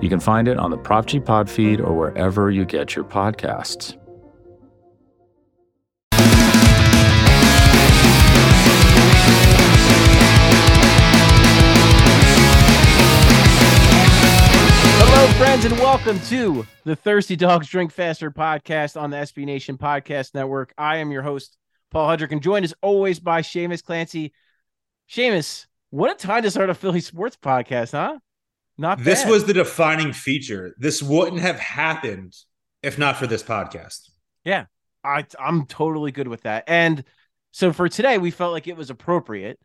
You can find it on the Prop G Pod feed or wherever you get your podcasts. Hello, friends, and welcome to the Thirsty Dogs Drink Faster podcast on the SB Nation Podcast Network. I am your host, Paul Hudrick, and joined as always by Seamus Clancy. Seamus, what a time to start a Philly sports podcast, huh? Not This bad. was the defining feature. This wouldn't have happened if not for this podcast. Yeah, I, I'm totally good with that. And so for today, we felt like it was appropriate.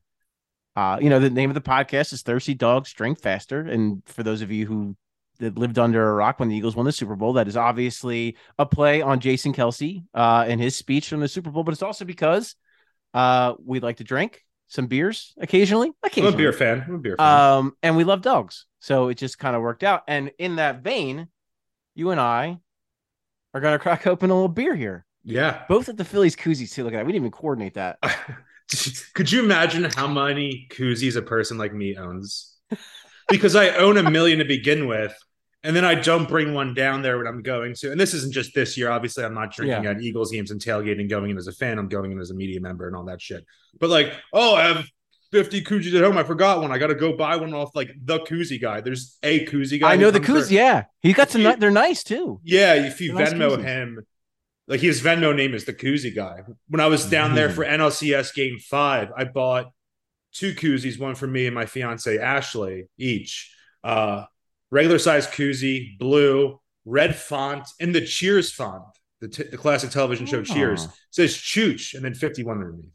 Uh, you know, the name of the podcast is Thirsty Dogs Drink Faster. And for those of you who that lived under a rock when the Eagles won the Super Bowl, that is obviously a play on Jason Kelce uh, and his speech from the Super Bowl, but it's also because uh, we like to drink some beers occasionally. I'm a beer fan. I'm a beer fan. Um, and we love dogs. So it just kind of worked out. And in that vein, you and I are going to crack open a little beer here. yeah. Both at the Phillies koozies too. Look at that. We didn't even coordinate that. Could you imagine how many koozies a person like me owns? Because I own a million to begin with, and then I don't bring one down there when I'm going to. And this isn't just this year. Obviously, I'm not drinking Yeah. at Eagles games and tailgating, going in as a fan. I'm going in as a media member and all that shit. But like, oh, I have 50 koozies at home. I forgot one. I got to go buy one off like the koozie guy. There's a koozie guy. I know the koozie. there. Yeah, he got some. He- They're nice too. Yeah, if you Nice Venmo koozies. him, like his Venmo name is the koozie guy. When I was down there Mhm. for NLCS game five, I bought two koozies, one for me and my fiance Ashley each. Uh regular size koozie, blue, red font, and the Cheers font, the, t- the classic television show oh. Cheers. Oh. says Chooch and then 51 underneath.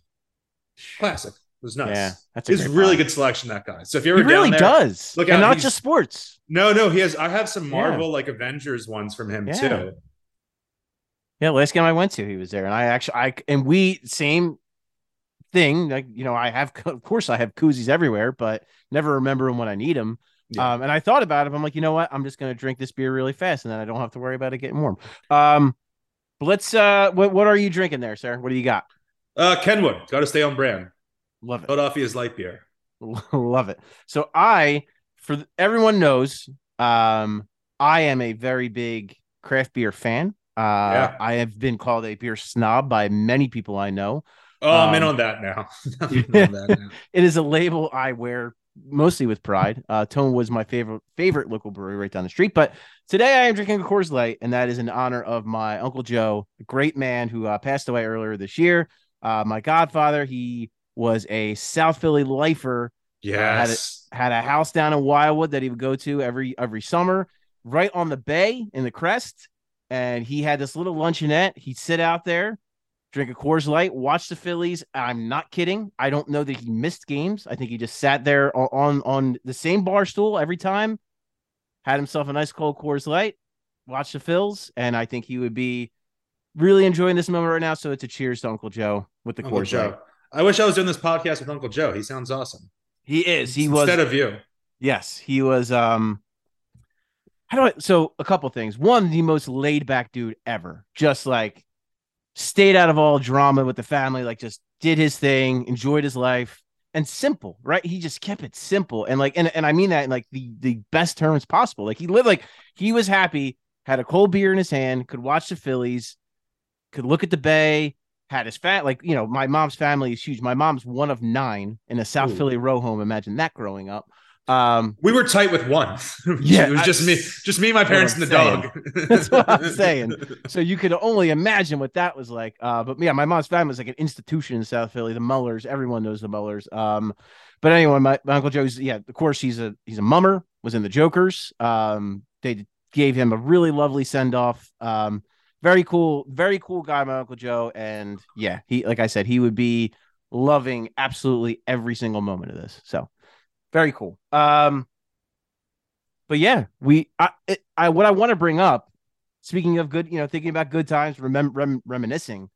Classic. It was nice. Yeah, that's a great really buy. good selection, that guy. So if you're ever really there, does. Look and out, not just sports. no, no, he has. I have some Yeah. Marvel like Avengers ones from him Yeah. too. Yeah, last game I went to, he was there, and I actually, I and we same thing. Like you know, I have, of course, I have koozies everywhere, but never remember them when I need them. Yeah. Um, and I thought about it. I'm like, you know what? I'm just gonna drink this beer really fast, and then I don't have to worry about it getting warm. Um, but let's. Uh, what what are you drinking there, sir? What do you got? Uh, Kenwood, got to stay on brand. Love it. Philadelphia's light beer. Love it. So I, for th- everyone knows, um, I am a very big craft beer fan. Uh, Yeah. I have been called a beer snob by many people I know. Oh, I'm in Um, on that now. I'm in on that now. It is a label I wear mostly with pride. Uh, Tone was my favorite favorite local brewery right down the street. But today I am drinking a Coors Light, and that is in honor of my uncle Joe, a great man who uh, passed away earlier this year. Uh, my godfather, he was a South Philly lifer Yes. had a house down in Wildwood that he would go to every every summer, right on the bay in the crest. And he had this little luncheonette. He'd sit out there, drink a Coors Light, watch the Phillies. I'm not kidding. I don't know that he missed games. I think he just sat there on on, the same bar stool every time, had himself a nice cold Coors Light, watched the Phils, and I think he would be really enjoying this moment right now. So it's a cheers to Uncle Joe with the Uncle Coors Joe. Light. I wish I was doing this podcast with Uncle Joe. He sounds awesome. He is. He was Instead of you. Yes, he was. Um, how do I? So a couple things. One, the most laid back dude ever. Just like stayed out of all drama with the family. Like just did his thing, enjoyed his life, and simple. Right? He just kept it simple and like, and and I mean that in like the the best terms possible. Like he lived like he was happy. Had a cold beer in his hand. Could watch the Phillies. Could look at the bay. Had his fat like you know my mom's family is huge. My mom's one of nine in a South Ooh. Philly row home. Imagine that growing up. Um, We were tight with one. Yeah, it was I- just me, just me, my parents, and the I'm dog. That's what I'm saying. so you could only imagine what that was like. Uh, but yeah, my mom's family was like an institution in South Philly. The Mullers, everyone knows the Mullers. Um, but anyway, my, my uncle Joe's yeah, of course he's a he's a mummer. Was in the Jokers. Um, they gave him a really lovely send off. Um, very cool, very cool guy, my uncle Joe. And yeah, he like I said, he would be loving absolutely every single moment of this. So very cool. Um, but yeah, we I it, I what I want to bring up speaking of good, you know, thinking about good times, remem- rem- reminiscing.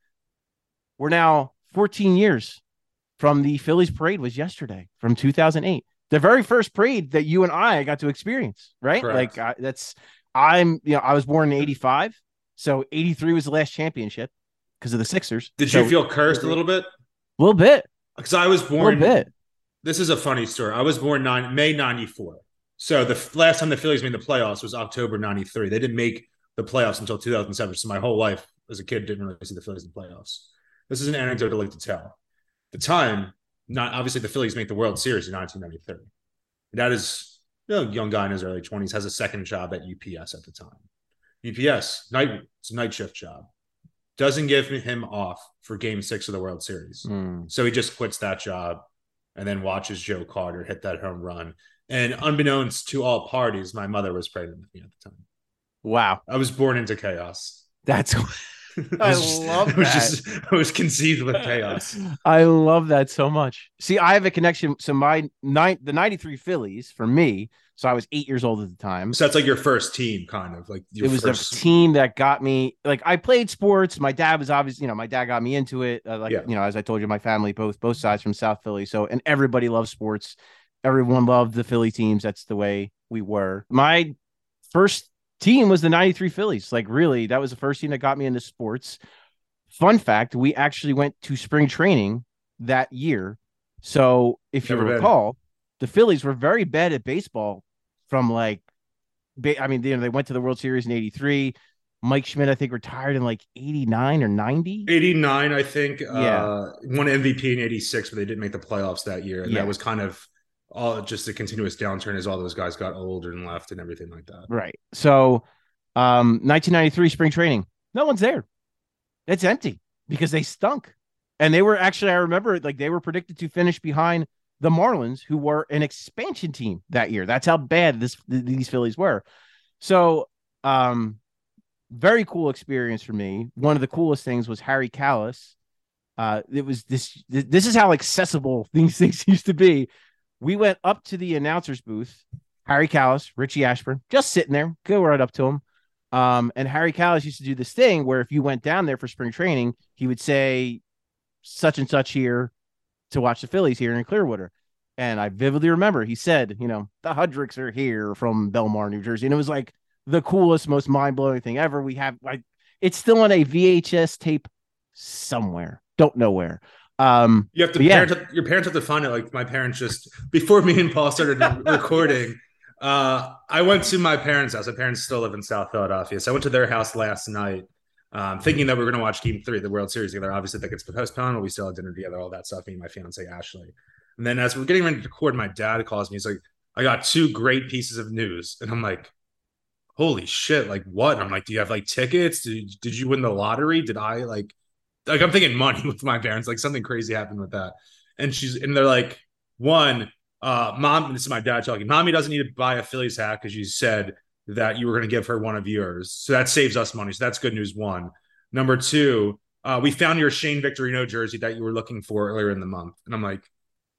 We're now 14 years from the Phillies parade was yesterday from 2008. The very first parade that you and I got to experience, right? Correct. Like I, that's I'm, you know, I was born in 85. So 83 was the last championship because of the Sixers. Did So you feel cursed a little bit? a little bit, Because I was born a born. This is a funny story. I was born nine, May '94. So the last time the Phillies made the playoffs was October '93. They didn't make the playoffs until 2007. So my whole life as a kid didn't really see the Phillies in the playoffs. This is an anecdote I like to tell. The time, not obviously the Phillies make the World Series in 1993. That is you know, a young guy in his early 20s has a second job at UPS at the time. UPS night it's a night shift job. Doesn't give him off for Game Six of the World Series. Mm. So he just quits that job and then watches Joe Carter hit that home run. And unbeknownst to all parties, my mother was pregnant with me at the time. Wow. I was born into chaos. That's I, I just- love I was just I was conceived with chaos. I love that so much. See, I have a connection. So my nine the 93 Phillies for me. So I was eight years old at the time. So that's like your first team, kind of like your it was first, the team that got me like I played sports. My dad was obviously, you know, my dad got me into it. Uh, like, Yeah. you know, as I told you, my family both both sides from South Philly. So and everybody loves sports. Everyone loved the Philly teams. That's the way we were. My first team was the 93 Phillies. Like really, that was the first team that got me into sports. Fun fact, we actually went to spring training that year. So if you Never been. recall, the Phillies were very bad at baseball from like I mean, you know, they went to the World Series in 83. Mike Schmidt, I think, retired in like 89 or 90. 89, I think. Yeah. Uh, won MVP in 86, but they didn't make the playoffs that year. And Yeah. that was kind of all just a continuous downturn as all those guys got older and left and everything like that. Right. So, um, 1993 spring training, no one's there. It's empty because they stunk. And they were actually, I remember, like they were predicted to finish behind the Marlins, who were an expansion team that year. That's how bad this these Phillies were. So, um, very cool experience for me. One of the coolest things was Harry Kalas. Uh, it was this. This is how accessible these things used to be. We went up to the announcer's booth. Harry Kalas, Richie Ashburn, just sitting there. Go right up to him. Um, and Harry Kalas used to do this thing where if you went down there for spring training, he would say such and such here to watch the Phillies here in Clearwater. And I vividly remember he said, you know, the Hudricks are here from Belmar, New Jersey. And it was like the coolest, most mind blowing thing ever. We have like it's still on a VHS tape somewhere. Don't know where. Um, You have to yeah. parents have- your parents have to find it. Like my parents just before me and Paul started recording, uh, I went to my parents' house. My parents still live in South Philadelphia. So I went to their house last night, um, thinking that we are gonna watch game three of the World Series together. Obviously that gets postponed, but we still had dinner together, all that stuff, me and my fiance Ashley. And then as we're getting ready to record, my dad calls me. He's like, I got two great pieces of news. And I'm like, holy shit, like what? And I'm like, do you have like tickets? Did, did you win the lottery? Did I like like I'm thinking money with my parents, like something crazy happened with that. And she's and they're like, one, uh, mom, this is my dad talking. Mommy doesn't need to buy a Phillies hat because you said that you were going to give her one of yours. So that saves us money. So that's good news. One. Number two, uh, we found your Shane Victorino jersey that you were looking for earlier in the month. And I'm like,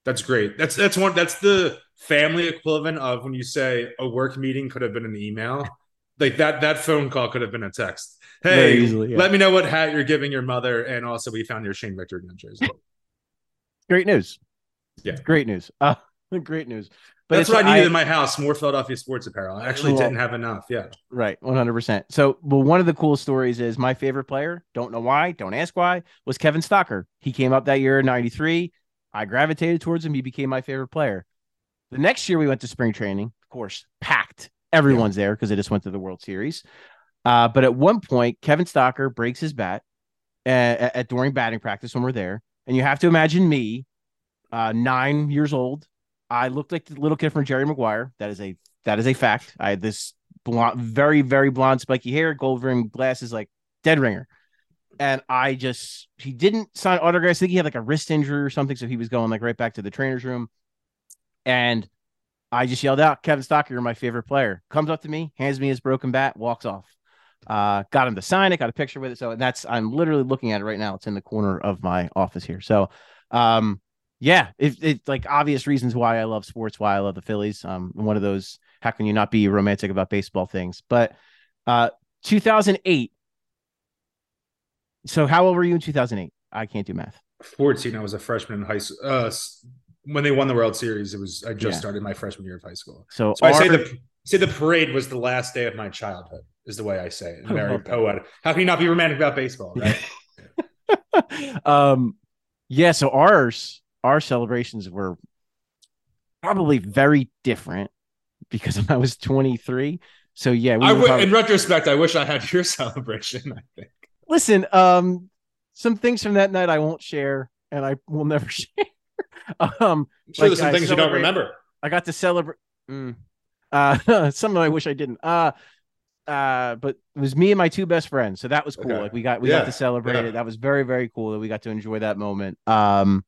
that's great. That's that's one that's the family equivalent of when you say a work meeting could have been an email. Like that that phone call could have been a text. Hey, easily, yeah. let me know what hat you're giving your mother, and also we found your Shane Victorino jersey. great news. Yeah. Great news. Uh, great news. But That's what I needed in my house: more Philadelphia sports apparel. I actually Well- didn't have enough. Yeah, Right, one hundred percent. So, well, one of the cool stories is my favorite player. Don't know why. Don't ask why. Was Kevin Stocker. He came up that year in '93. I gravitated towards him. He became my favorite player. The next year we went to spring training. Of course, packed. Everyone's there because they just went to the World Series. Uh, but at one point, Kevin Stocker breaks his bat at, at during batting practice when we're there, and you have to imagine me, uh, nine years old. I looked like the little kid from Jerry Maguire. That is a that is a fact. I had this blonde, very, very blonde, spiky hair, gold rimmed glasses, like dead ringer. And I just, he didn't sign autographs. I think he had like a wrist injury or something. So he was going like right back to the trainer's room. And I just yelled out, Kevin Stocker, you're my favorite player. Comes up to me, hands me his broken bat, walks off. Uh, got him to sign it, got a picture with it. So that's, I'm literally looking at it right now. It's in the corner of my office here. So, um, yeah, it, it's like obvious reasons why I love sports, why I love the Phillies. Um, one of those, how can you not be romantic about baseball things? But uh, 2008. So how old were you in 2008? I can't do math. 14. I was a freshman in high school. Uh, when they won the World Series, it was I just Yeah. started my freshman year of high school. So, So I say the say the parade was the last day of my childhood. Is the way I say it. Very poetic. How can you not be romantic about baseball? Right? um yeah so ours our celebrations were probably very different because i was 23 so yeah we I were w- probably- in retrospect, I wish I had your celebration. I think. listen um some things from that night i won't share and i will never share um I'm sure Like, there's some I things you don't remember. i got to celebrate mm. uh some i wish i didn't uh uh but it was me and my two best friends so that was cool Okay. like we got we Yeah, got to celebrate yeah. it that was very very cool that we got to enjoy that moment um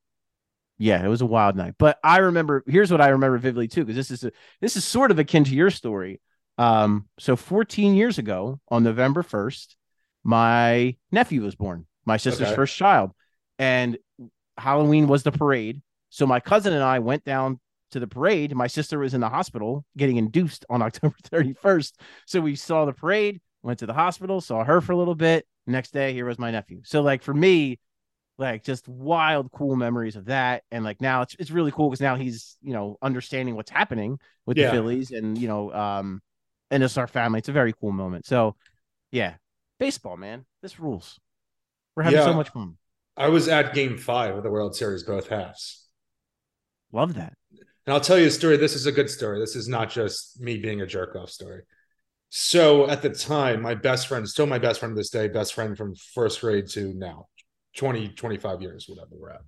yeah it was a wild night. But i remember here's what i remember vividly too because this is a, this is sort of akin to your story. Um so 14 years ago on november 1st my nephew was born my sister's Okay. first child and halloween was the parade. So my cousin and i went down to the parade. My sister was in the hospital getting induced on october 31st so we saw the parade went to the hospital saw her for a little bit. Next day here was my nephew. So like for me like just wild cool memories of that and like now it's, it's really cool because now he's you know understanding what's happening with Yeah. the phillies and you know um and it's our family it's a very cool moment so yeah baseball man this rules we're having so much fun I was at Game Five of the World Series, both halves. love that And I'll tell you a story. This is a good story. This is not just me being a jerk off story. So at the time, my best friend, still my best friend to this day, best friend from first grade to now, 20, 25 years, whatever we're at.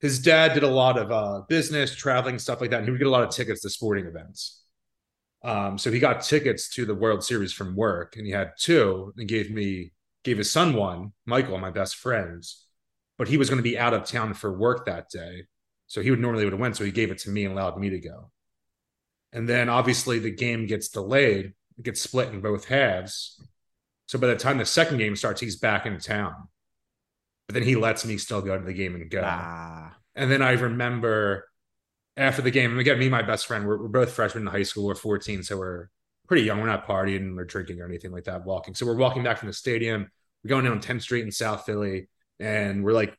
His dad did a lot of uh, business, traveling, stuff like that. And he would get a lot of tickets to sporting events. Um, so he got tickets to the World Series from work, and he had two, and gave me gave his son one, Michael, my best friend, but he was going to be out of town for work that day. So he would normally would have went. So he gave it to me and allowed me to go. And then obviously the game gets delayed. It gets split in both halves. So by the time the second game starts, he's back in town. But then he lets me still go to the game and go. ah And then I remember after the game, and again, me and my best friend, we're, we're both freshmen in high school. We're 14, so we're pretty young. We're not partying or drinking or anything like that, walking. So we're walking back from the stadium. We're going down 10th Street in South Philly, and we're like,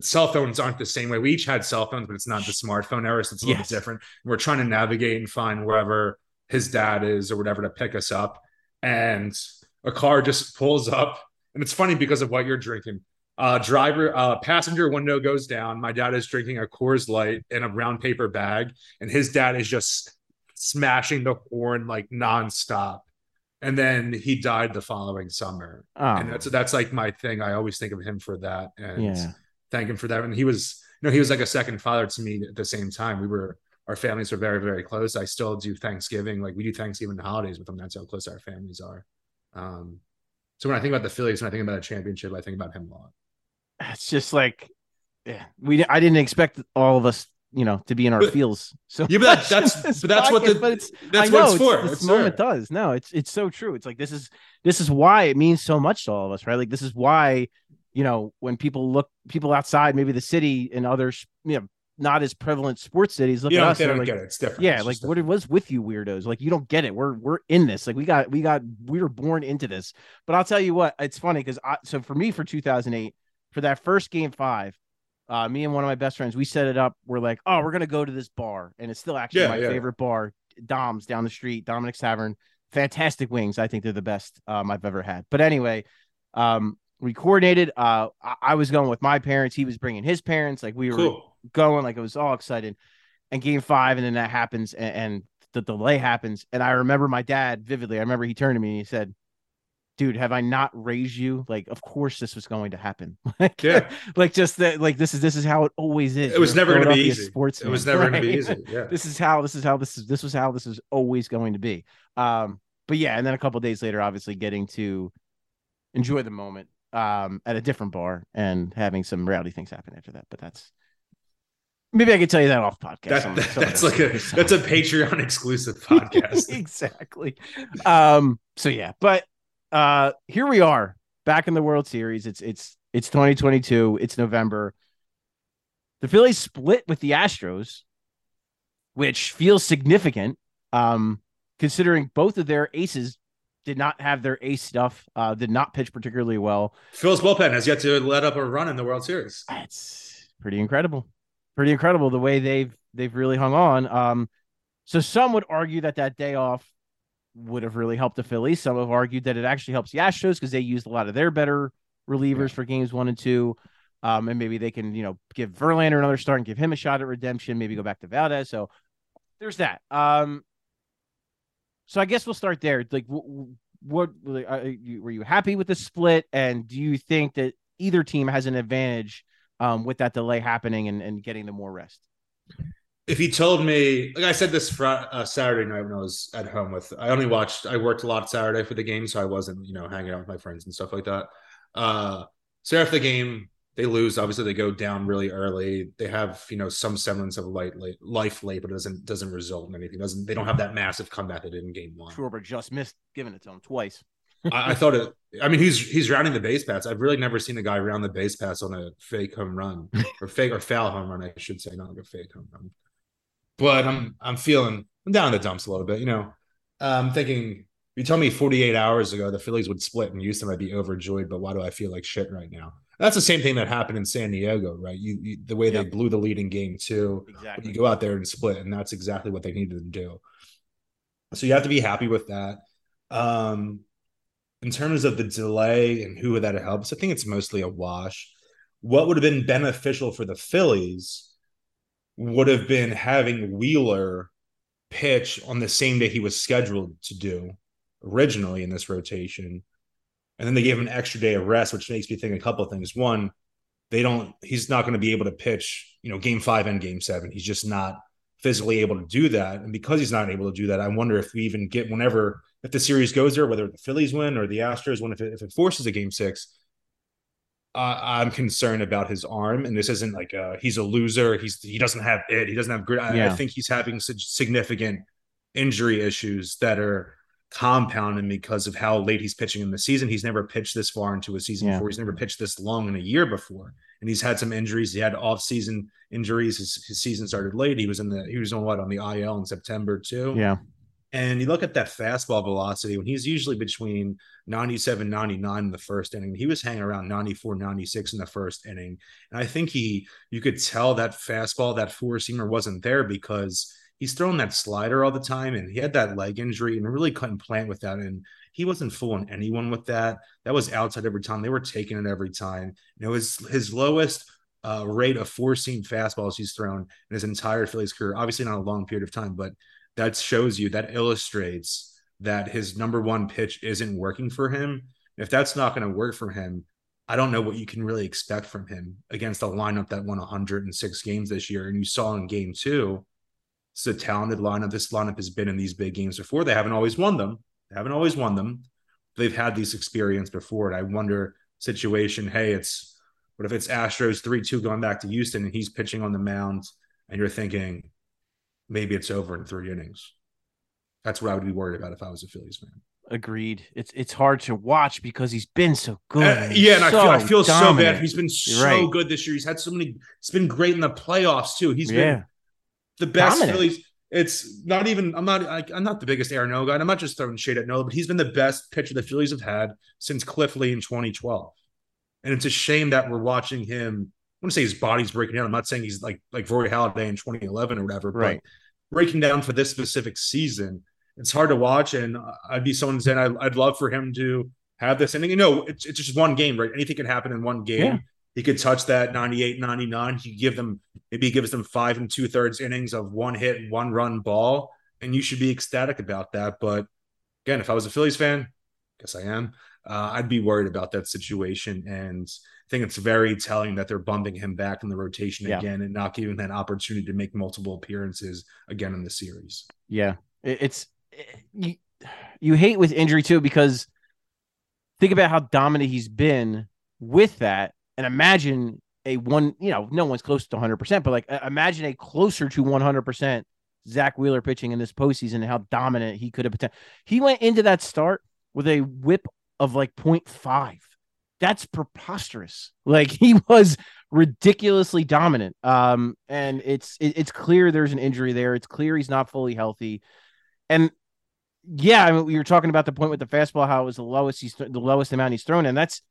cell phones aren't the same way. We each had cell phones, but it's not the smartphone era, so it's a little Yes. bit different. We're trying to navigate and find wherever his dad is or whatever to pick us up. And a car just pulls up. And it's funny because of what you're drinking. Uh, driver, uh, passenger window goes down. My dad is drinking a Coors Light in a brown paper bag, and his dad is just smashing the horn like nonstop. And then he died the following summer, oh, and that's that's like my thing. I always think of him for that, and yeah thank him for that. And he was, you know, he was like a second father to me at the same time. We were our families were very very close. I still do Thanksgiving, like we do Thanksgiving and holidays with them. That's how close our families are. Um, so when I think about the Phillies, when I think about a championship, I think about him a lot. It's just like yeah, we I didn't expect all of us, you know, to be in our But- fields. So Yeah, but that- that's- but that's what the- but it's That's I what know it's for. This It's moment there. does. No, it's it's so true. It's like this is this is why it means so much to all of us, right? Like this is why, you know, when people look people outside, maybe the city and other, you know, not as prevalent sports cities look at know, us. they don't like, get it. It's different. yeah, It's like just what it was with you weirdos. Like you don't get it. We're we're in this. Like we got we got we were born into this. But I'll tell you what, it's funny because I so for me for 2008 for that first game five, uh, me and one of my best friends we set it up. We're like, oh, we're gonna go to this bar, and it's still actually Yeah, my yeah. favorite bar, Dom's down the street, Dominic's Tavern. Fantastic wings. I think they're the best um, I've ever had. But anyway, um, we coordinated. Uh, I, I was going with my parents. He was bringing his parents. Like we were cool. going like it was all excited and game five and then that happens and, and the delay happens and i remember my dad vividly i remember he turned to me and he said dude have i not raised you like of course this was going to happen like Yeah. like just that like this is this is how it always is It was You're never going to be easy. sports it was never going to be easy. Yeah. this is how this is how this is this was how this is always going to be um but yeah and then a couple days later obviously getting to enjoy the moment um at a different bar and having some rowdy things happen after that but that's maybe i could tell you that off podcast That, that- that's like a that's a Patreon exclusive podcast. exactly um so yeah but uh here we are back in the world series it's it's it's 2022 it's november the phillies split with the astros which feels significant um considering both of their aces did not have their ace stuff. Uh, did not pitch particularly well. Phil's bullpen has yet to let up a run in the World Series. It's pretty incredible, pretty incredible the way they've they've really hung on. Um, so some would argue that that day off would have really helped the Phillies. Some have argued that it actually helps the Astros because they used a lot of their better relievers yeah. for games one and two. Um, and maybe they can, you know, give Verlander another start and give him a shot at redemption. Maybe go back to Valdez. So there's that. Um, so I guess we'll start there. Like, what, what uh, were you happy with the split? And do you think that either team has an advantage um, with that delay happening and, and getting the more rest? If he told me, like I said this fr- uh, Saturday night when I was at home with, I only watched, I worked a lot Saturday for the game, so I wasn't, you know, hanging out with my friends and stuff like that. Uh, so after the game, they lose. Obviously, they go down really early. They have you know some semblance of light, late, life late, but it doesn't doesn't result in anything. Doesn't they don't have that massive comeback they did in game one. Schwarber just missed giving it to him twice. I, I, thought it. I mean, he's he's rounding the base pass. I've really never seen a guy round the base pass on a fake home run or fake or foul home run. I should say, not like a fake home run. But I'm I'm feeling I'm down in the dumps a little bit. You know, I'm thinking. You tell me 48 hours ago the Phillies would split and Houston, I'd be overjoyed. But why do I feel like shit right now? That's the same thing that happened in San Diego, right? You, you the way they blew the lead in game two. Exactly. You go out there and split, and that's exactly what they needed to do. So you have to be happy with that. Um, in terms of the delay and who that helps, I think it's mostly a wash. What would have been beneficial for the Phillies would have been having Wheeler pitch on the same day he was scheduled to do originally in this rotation and then they gave him an extra day of rest, which makes me think a couple things. One, they don't. He's not going to be able to pitch, you know, game five and game seven. He's just not physically able to do that. And because he's not able to do that, I wonder if we even get whenever if the series goes there, whether the Phillies win or the Astros win, if it, if it forces a game six. Uh, I'm concerned about his arm, and this isn't like uh, he's a loser. He's he doesn't have it. He doesn't have grit. I, yeah. I think he's having such significant injury issues that are compounding because of how late he's pitching in the season. He's never pitched this far into a season yeah. before. He's never pitched this long in a year before. And he's had some injuries. He had off-season injuries. His, his season started late. He was in the he was on what on the IL in September too. Yeah. And you look at that fastball velocity when he's usually between 97, 99 in the first inning. He was hanging around 94, 96 in the first inning. And I think he you could tell that fastball, that four seamer wasn't there because he's throwing that slider all the time and he had that leg injury and really couldn't plant with that and he wasn't fooling anyone with that that was outside every time they were taking it every time you know his his lowest uh, rate of four seam fastballs he's thrown in his entire Phillies career obviously not a long period of time but that shows you that illustrates that his number one pitch isn't working for him if that's not going to work for him I don't know what you can really expect from him against a lineup that won 106 games this year. And you saw in game two, it's a talented lineup. This lineup has been in these big games before. They haven't always won them. They haven't always won them. They've had these experience before. And I wonder situation, hey, it's what if it's Astros 3-2 going back to Houston and he's pitching on the mound and you're thinking maybe it's over in three innings. That's what I would be worried about if I was a Phillies fan. Agreed. It's it's hard to watch because he's been so good. Uh, yeah, and so I feel I feel so bad. He's been so right. good this year. He's had so many. It's been great in the playoffs too. He's yeah. been the best Dominant. Phillies. It's not even. I'm not. I, am not the biggest Aaron Nola guy. I'm not just throwing shade at Nola, but he's been the best pitcher the Phillies have had since Cliff Lee in 2012. And it's a shame that we're watching him. I want to say his body's breaking down. I'm not saying he's like like Roy Halladay in 2011 or whatever, right. but breaking down for this specific season, it's hard to watch. And I'd be someone saying I'd, I'd love for him to have this inning. You know, it's, it's just one game, right? Anything can happen in one game. Yeah. He could touch that 98, 99. He give them maybe he gives them five and two thirds innings of one hit, one run ball, and you should be ecstatic about that. But again, if I was a Phillies fan, I guess I am. Uh, I'd be worried about that situation, and I think it's very telling that they're bumping him back in the rotation yeah. again and not giving that opportunity to make multiple appearances again in the series. Yeah, it's you. You hate with injury too because think about how dominant he's been with that and imagine a one, you know, no one's close to 100%, but like uh, imagine a closer to 100% Zack Wheeler pitching in this postseason and how dominant he could have been. He went into that start with a whip of like 0.5. That's preposterous. Like he was ridiculously dominant. Um, and it's it, it's clear there's an injury there. It's clear he's not fully healthy. And yeah, I mean, we were talking about the point with the fastball, how it was the lowest he's the lowest amount he's thrown, and that's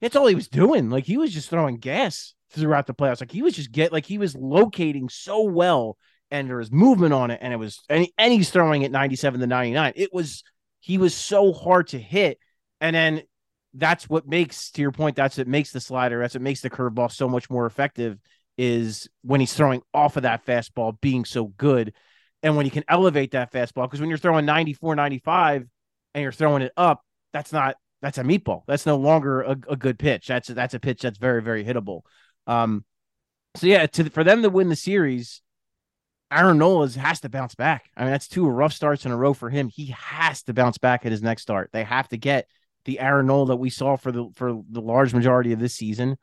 that's all he was doing. Like he was just throwing gas throughout the playoffs. Like he was just get like he was locating so well, and there was movement on it, and it was and, and he's throwing at ninety seven to ninety nine. It was he was so hard to hit, and then that's what makes to your point. That's what makes the slider. That's what makes the curveball so much more effective. Is when he's throwing off of that fastball being so good and when you can elevate that fastball because when you're throwing 94 95 and you're throwing it up that's not that's a meatball that's no longer a, a good pitch that's that's a pitch that's very very hittable um so yeah to for them to win the series Aaron Nola has to bounce back. I mean, that's two rough starts in a row for him. He has to bounce back at his next start. They have to get the Aaron Nola that we saw for the for the large majority of this season.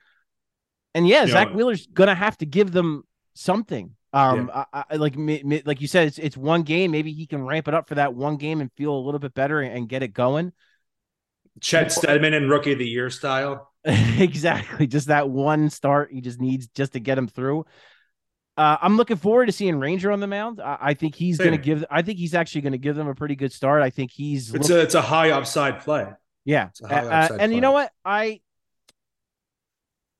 And yeah, Zack Wheeler's gonna have to give them something. Um, yeah. I, I, like like you said, it's it's one game. Maybe he can ramp it up for that one game and feel a little bit better and, and get it going. Chet Steadman and Rookie of the Year style. exactly, just that one start he just needs just to get him through. Uh, I'm looking forward to seeing Ranger on the mound. I, I think he's going to give. I think he's actually going to give them a pretty good start. I think he's. It's a it's a high upside play. Yeah, uh, and play. you know what I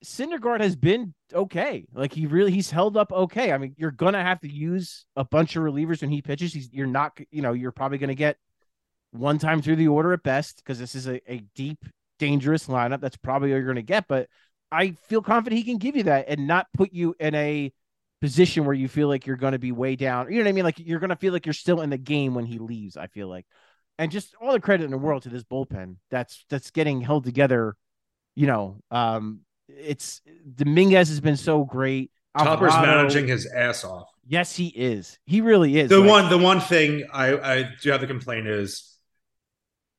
Syndergaard has been okay. Like he really he's held up okay. I mean, you're gonna have to use a bunch of relievers when he pitches. He's you're not you know you're probably gonna get one time through the order at best because this is a, a deep, dangerous lineup. That's probably all you're gonna get. But I feel confident he can give you that and not put you in a position where you feel like you're gonna be way down. You know what I mean? Like you're gonna feel like you're still in the game when he leaves. I feel like, and just all the credit in the world to this bullpen that's that's getting held together. You know, um, it's Dominguez has been so great. Topper's Alvarado, managing his ass off. Yes, he is. He really is. The like, one, the one thing I, I do have to complain is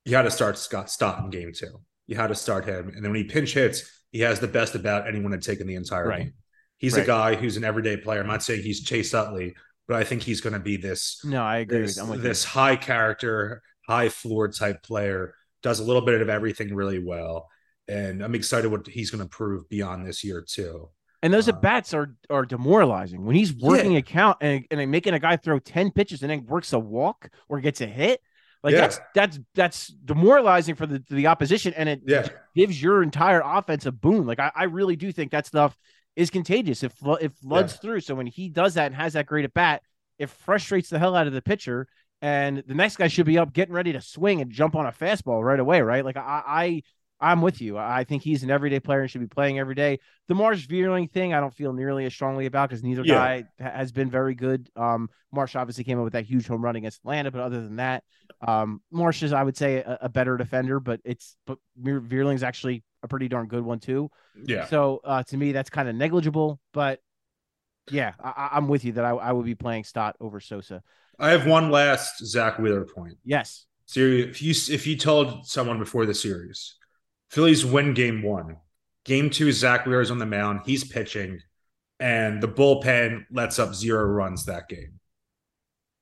you had to start Scott Stott in game two. You had to start him, and then when he pinch hits, he has the best about anyone had taken the entire right. game. He's right. a guy who's an everyday player. I'm not saying he's Chase Utley, but I think he's going to be this. No, I agree. This, this high character, high floor type player. Does a little bit of everything really well and I'm excited what he's going to prove beyond this year too. And those um, at bats are are demoralizing when he's working yeah. a count and, and making a guy throw 10 pitches and then works a walk or gets a hit. Like yeah. that's that's that's demoralizing for the the opposition, and it yeah. gives your entire offense a boon. Like I, I really do think that stuff is contagious if if floods yeah. through. So when he does that and has that great at bat, it frustrates the hell out of the pitcher, and the next guy should be up getting ready to swing and jump on a fastball right away, right? Like I, I I'm with you. I think he's an everyday player and should be playing every day. The Marsh Vierling thing, I don't feel nearly as strongly about because neither yeah. guy has been very good. Um, Marsh obviously came up with that huge home run against Atlanta, but other than that, um, Marsh is, I would say, a, a better defender. But it's but Vierling's actually a pretty darn good one too. Yeah. So uh, to me, that's kind of negligible. But yeah, I, am with you that I, I would be playing Stott over Sosa. I have one last Zack Wheeler point. Yes. So if you if you told someone before the series Phillies win game one. Game two, Zack Wheeler's on the mound. He's pitching, and the bullpen lets up zero runs that game.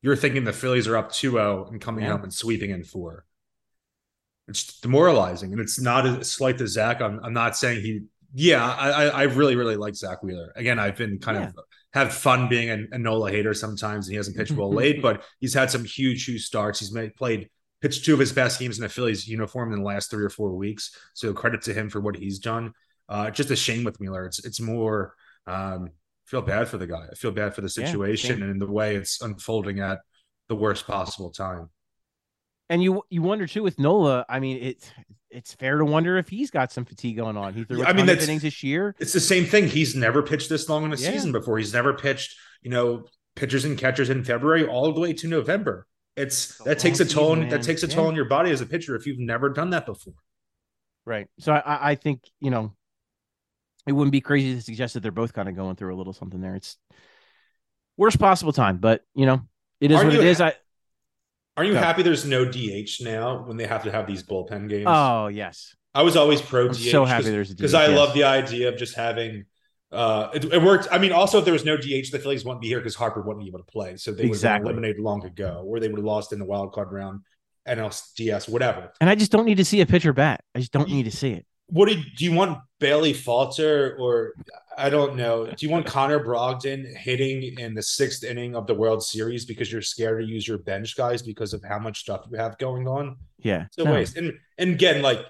You're thinking the Phillies are up 2 0 and coming yeah. home and sweeping in four. It's demoralizing. And it's not a slight to Zack. I'm, I'm not saying he, yeah, I, I really, really like Zack Wheeler. Again, I've been kind yeah. of have fun being a, a, Nola hater sometimes, and he hasn't pitched well late, but he's had some huge, huge starts. He's made, played pitched two of his best games in the Phillies uniform in the last three or four weeks. So credit to him for what he's done. Uh, just a shame with Wheeler. It's it's more um, I feel bad for the guy. I feel bad for the situation yeah, and the way it's unfolding at the worst possible time. And you you wonder too with Nola. I mean, it's it's fair to wonder if he's got some fatigue going on. He threw. I mean, that's innings this year. It's the same thing. He's never pitched this long in a yeah. season before. He's never pitched. You know, pitchers and catchers in February all the way to November. It's that takes a toll. Season, that takes a toll yeah. on your body as a pitcher if you've never done that before. Right. So I, I think you know it wouldn't be crazy to suggest that they're both kind of going through a little something there. It's worst possible time, but you know it is are what it is. I are you happy there's no DH now when they have to have these bullpen games? Oh yes. I was always pro I'm DH. So happy there's because I yes. love the idea of just having uh, it, it, worked. I mean, also if there was no DH, the Phillies wouldn't be here because Harper wouldn't be able to play, so they exactly. would have eliminated long ago, or they would have lost in the wild card round, NLCS, whatever. And I just don't need to see a pitcher bat. I just don't need to see it. What do you, do you want Bailey Falter or I don't know. Do you want Connor Brogdon hitting in the sixth inning of the World Series because you're scared to use your bench guys because of how much stuff you have going on? Yeah. A No. waste. And and again, like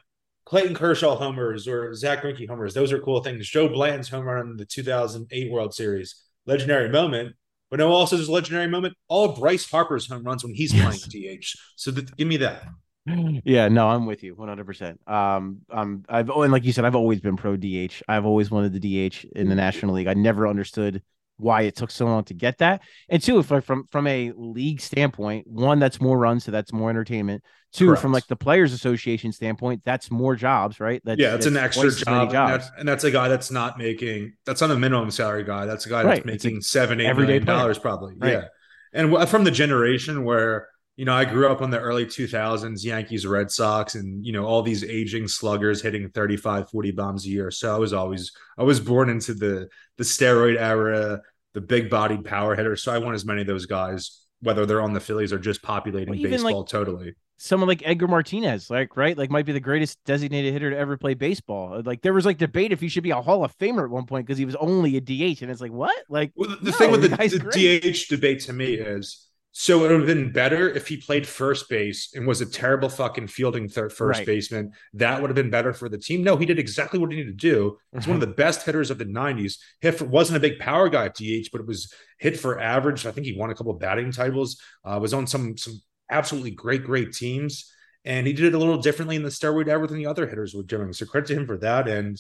Clayton Kershaw homers or Zack Greinke homers, those are cool things. Joe Blanton's home run in the 2008 World Series, legendary moment. But no, also there's a legendary moment. All of Bryce Harper's home runs when he's Yes. playing DH. So give me that. Yeah, no, I'm with you 100%. Um, I'm I've oh, and like you said, I've always been pro DH. I've always wanted the DH in the National League. I never understood why it took so long to get that. And two, if like from from a league standpoint, one that's more runs, so that's more entertainment. Two, Correct. from like the Players Association standpoint, that's more jobs, right? That's, yeah, it's an extra job, and that's, and that's a guy that's not making. That's not a minimum salary guy. That's a guy Right, that's it's a making seven, eight everyday million dollars probably. Right. Yeah, and from the generation where you know I grew up in the early 2000s, Yankees, Red Sox, and you know all these aging sluggers hitting 35, 40 bombs a year. So I was always I was born into the the steroid era, the big bodied power hitters. So I want as many of those guys, whether they're on the Phillies or just populating Well, even, like, baseball totally. someone like Edgar Martinez, like right, like might be the greatest designated hitter to ever play baseball. Like there was like debate if he should be a Hall of Famer at one point because he was only a DH, and it's like what? Like Well, the, No, thing with the the, guy's the great. DH debate to me is so it would have been better if he played first base and was a terrible fucking fielding third first Right. baseman. That would have been better for the team. No, he did exactly what he needed to do. He's Mm-hmm. one of the best hitters of the 90s. Hit for, wasn't a big power guy at DH, but it was hit for average. I think he won a couple of batting titles, uh, was on some some absolutely great, great teams. And he did it a little differently in the steroid era than the other hitters were doing. So credit to him for that. And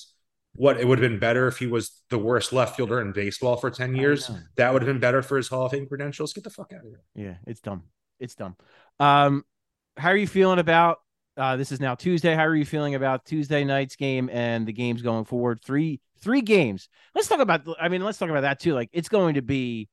what it would have been better if he was the worst left fielder in baseball for 10 years. That would have been better for his Hall of Fame credentials. Get the fuck out of here. Yeah, it's dumb. It's dumb. Um, how are you feeling about uh this is now Tuesday. How are you feeling about Tuesday night's game and the games going forward? Three three games. Let's talk about I mean, let's talk about that too. Like it's going to be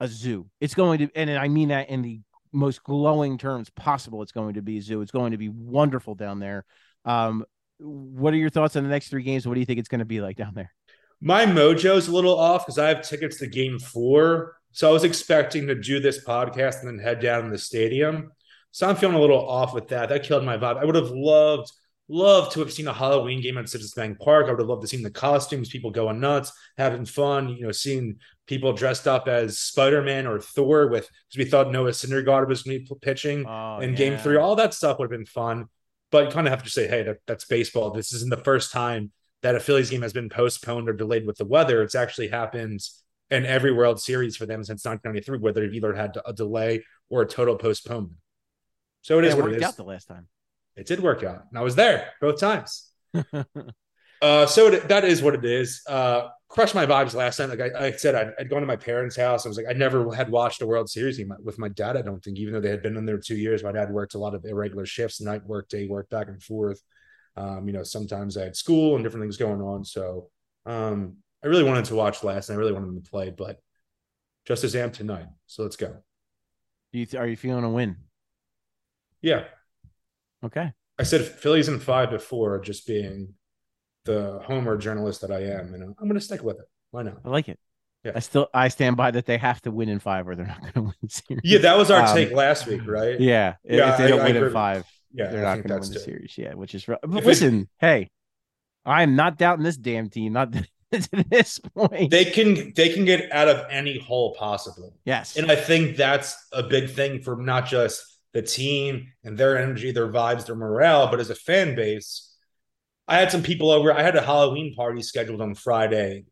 a zoo. It's going to and I mean that in the most glowing terms possible. It's going to be a zoo. It's going to be wonderful down there. Um, what are your thoughts on the next three games? What do you think it's going to be like down there? My mojo's a little off because I have tickets to game four. So I was expecting to do this podcast and then head down to the stadium. So I'm feeling a little off with that. That killed my vibe. I would have loved, loved to have seen a Halloween game at Citizens Bank Park. I would have loved to seen the costumes, people going nuts, having fun, you know, seeing people dressed up as Spider-Man or Thor with because we thought Noah Syndergaard was going to be pitching Oh, in game three. All that stuff would have been fun. But you kind of have to say, hey, that, that's baseball. This isn't the first time that a Phillies game has been postponed or delayed with the weather. It's actually happened in every World Series for them since 1993, where they've either had a delay or a total postponement. So it is it what worked it is. out the last time. It did work out. And I was there both times. Uh, so it, that is what it is. Uh, crushed my vibes last night. Like I, I said, I'd, I'd gone to my parents' house. I was like, I never had watched a World Series with my dad. I don't think, even though they had been in there two years. My dad worked a lot of irregular shifts, night work, day work, back and forth. Um, you know, sometimes I had school and different things going on. So um, I really wanted to watch last night. I really wanted them to play, but just as amped tonight. So let's go. Do you are you feeling a win? Yeah, Okay. I said Phillies in five before, just being the homer journalist that I am, and I'm going to stick with it. Why not? I like it. Yeah. I still I stand by that they have to win in five or they're not going to win the series. Yeah, that was our Um, take last week, right? Yeah, if- Yeah, if they I- don't I win agree. in five, Yeah, they're I not going to win the too. series. Yeah, which is rough. But If it- listen, hey, I am not doubting this damn team. Not to this point. They can they can get out of any hole possible, yes, and I think that's a big thing for not just the team and their energy, their vibes, their morale, but as a fan base. I had some people over. I had a Halloween party scheduled on Friday,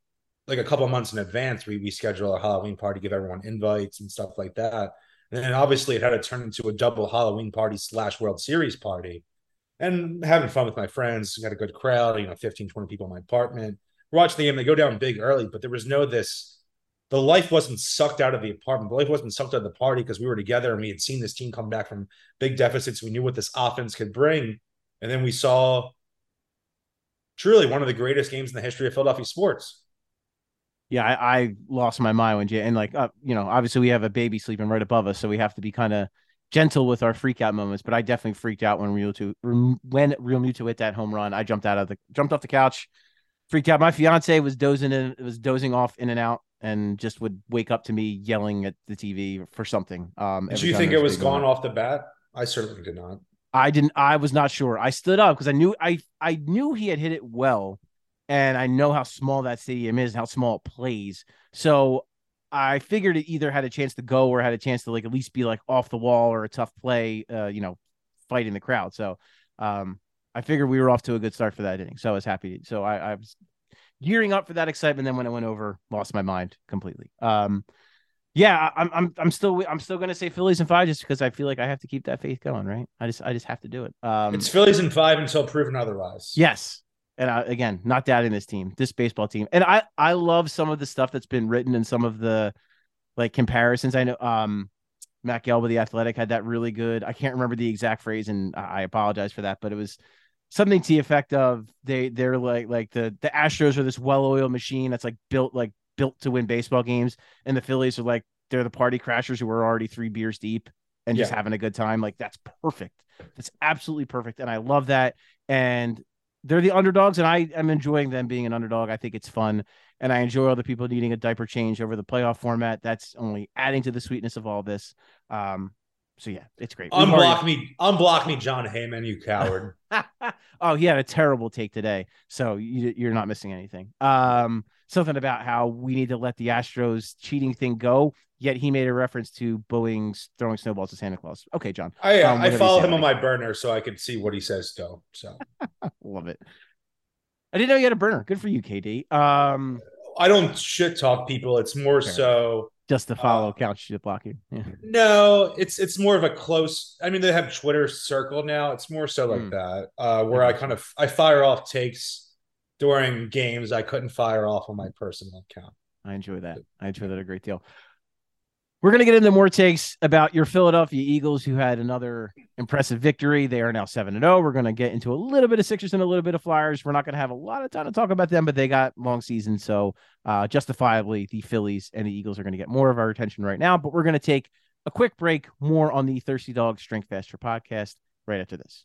like a couple months in advance. We we schedule a Halloween party, give everyone invites and stuff like that. And then obviously it had to turn into a double Halloween party slash World Series party. And having fun with my friends, got a good crowd, you know, 15, 20 people in my apartment. We're watching the game, they go down big early, but there was no this. The life wasn't sucked out of the apartment. The life wasn't sucked out of the party because we were together and we had seen this team come back from big deficits. We knew what this offense could bring. And then we saw truly one of the greatest games in the history of Philadelphia sports. yeah, I, I lost my mind when Jay and like uh, you know, obviously we have a baby sleeping right above us, so we have to be kind of gentle with our freak out moments. But I definitely freaked out when Real to when Realmuto hit that home run. I jumped out of the jumped off the couch, freaked out. My fiance was dozing in, was dozing off in and out, and just would wake up to me yelling at the TV for something. Um, Did you think it was gone off the bat? I certainly did not. I didn't. I was not sure. I stood up because I knew I I knew he had hit it well, and I know how small that stadium is, and how small it plays. So I figured it either had a chance to go or had a chance to like at least be like off the wall or a tough play, uh, you know, fighting the crowd. So um, I figured we were off to a good start for that inning. So I was happy. So I, I was gearing up for that excitement. Then when it went over, lost my mind completely. Um, yeah, I'm I'm I'm still I'm still gonna say Phillies and five just because I feel like I have to keep that faith going, right? I just I just have to do it. Um, it's Phillies and five until proven otherwise. Yes, and I, again, not doubting this team, this baseball team, and I I love some of the stuff that's been written and some of the like comparisons. I know um Matt Gelb, the Athletic, had that really good. I can't remember the exact phrase, and I apologize for that, but it was something to the effect of they they're like like the the Astros are this well-oiled machine that's like built like built to win baseball games, and the Phillies are like they're the party crashers who are already three beers deep and just having a good time. Like that's perfect. That's absolutely perfect, and I love that. And they're the underdogs, and I am enjoying them being an underdog. I think it's fun, and I enjoy all the people needing a diaper change over the playoff format. That's only adding to the sweetness of all this. Um, so yeah, it's great. Unblock already... me, unblock me, Jon Heyman, you coward. oh, he had a terrible take today, so you, are not missing anything. Um, something about how we need to let the Astros cheating thing go. Yet he made a reference to Boeing's throwing snowballs to Santa Claus. Okay, Jon. I um, I follow him on my burner so I can see what he says go. So love it. I didn't know you had a burner. Good for you, KD. Um, I don't shit talk people. It's more fair. so just the follow uh, should block you. Yeah. No, it's it's more of a close. I mean, they have Twitter circle now. It's more so like mm. that, uh, where I kind of I fire off takes during games I couldn't fire off on my personal account. I enjoy that. I enjoy that a great deal. We're going to get into more takes about your Philadelphia Eagles, who had another impressive victory. They are now 7 0. We're going to get into a little bit of Sixers and a little bit of Flyers. We're not going to have a lot of time to talk about them, but they got long season. So, uh, justifiably, the Phillies and the Eagles are going to get more of our attention right now. But we're going to take a quick break, more on the Thirsty Dogs Drink Faster podcast right after this.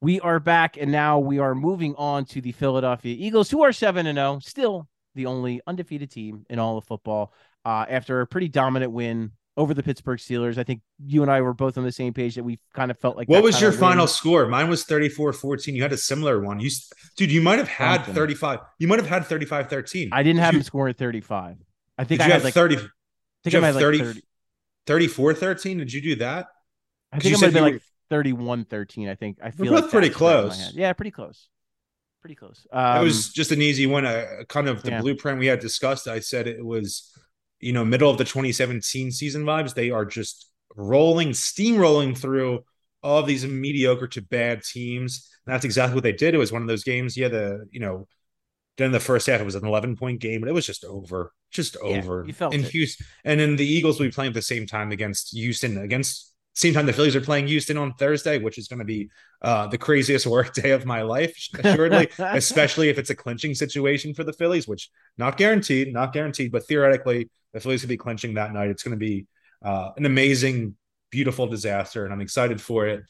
We are back, and now we are moving on to the Philadelphia Eagles, who are 7 and 0, still the only undefeated team in all of football uh, after a pretty dominant win over the Pittsburgh Steelers. I think you and I were both on the same page that we kind of felt like. What was your final score? Mine was 34 14. You had a similar one. You, dude, you might have had Something. 35. You might have had 35 13. I didn't have him scoring 35. I think I had like 30. I think I had 30, like 30. 34 13. Did you do that? I think it might have been like 31 13 i think. I feel We're like pretty close. yeah pretty close. Pretty close. Um, it was just an easy one. Uh, kind of the yeah. blueprint we had discussed i said it was you know middle of the 2017 season vibes. They are just rolling steamrolling through all of these mediocre to bad teams. And that's exactly what they did. It was one of those games yeah the you know then the first half it was an 11 point game but it was just over just over. yeah, you felt in houston and then the eagles will be playing at the same time against houston against same time the Phillies are playing Houston on Thursday, which is going to be uh, the craziest work day of my life, assuredly, especially if it's a clinching situation for the Phillies, which not guaranteed, not guaranteed, but theoretically the Phillies could be clinching that night. It's going to be uh, an amazing, beautiful disaster, and I'm excited for it.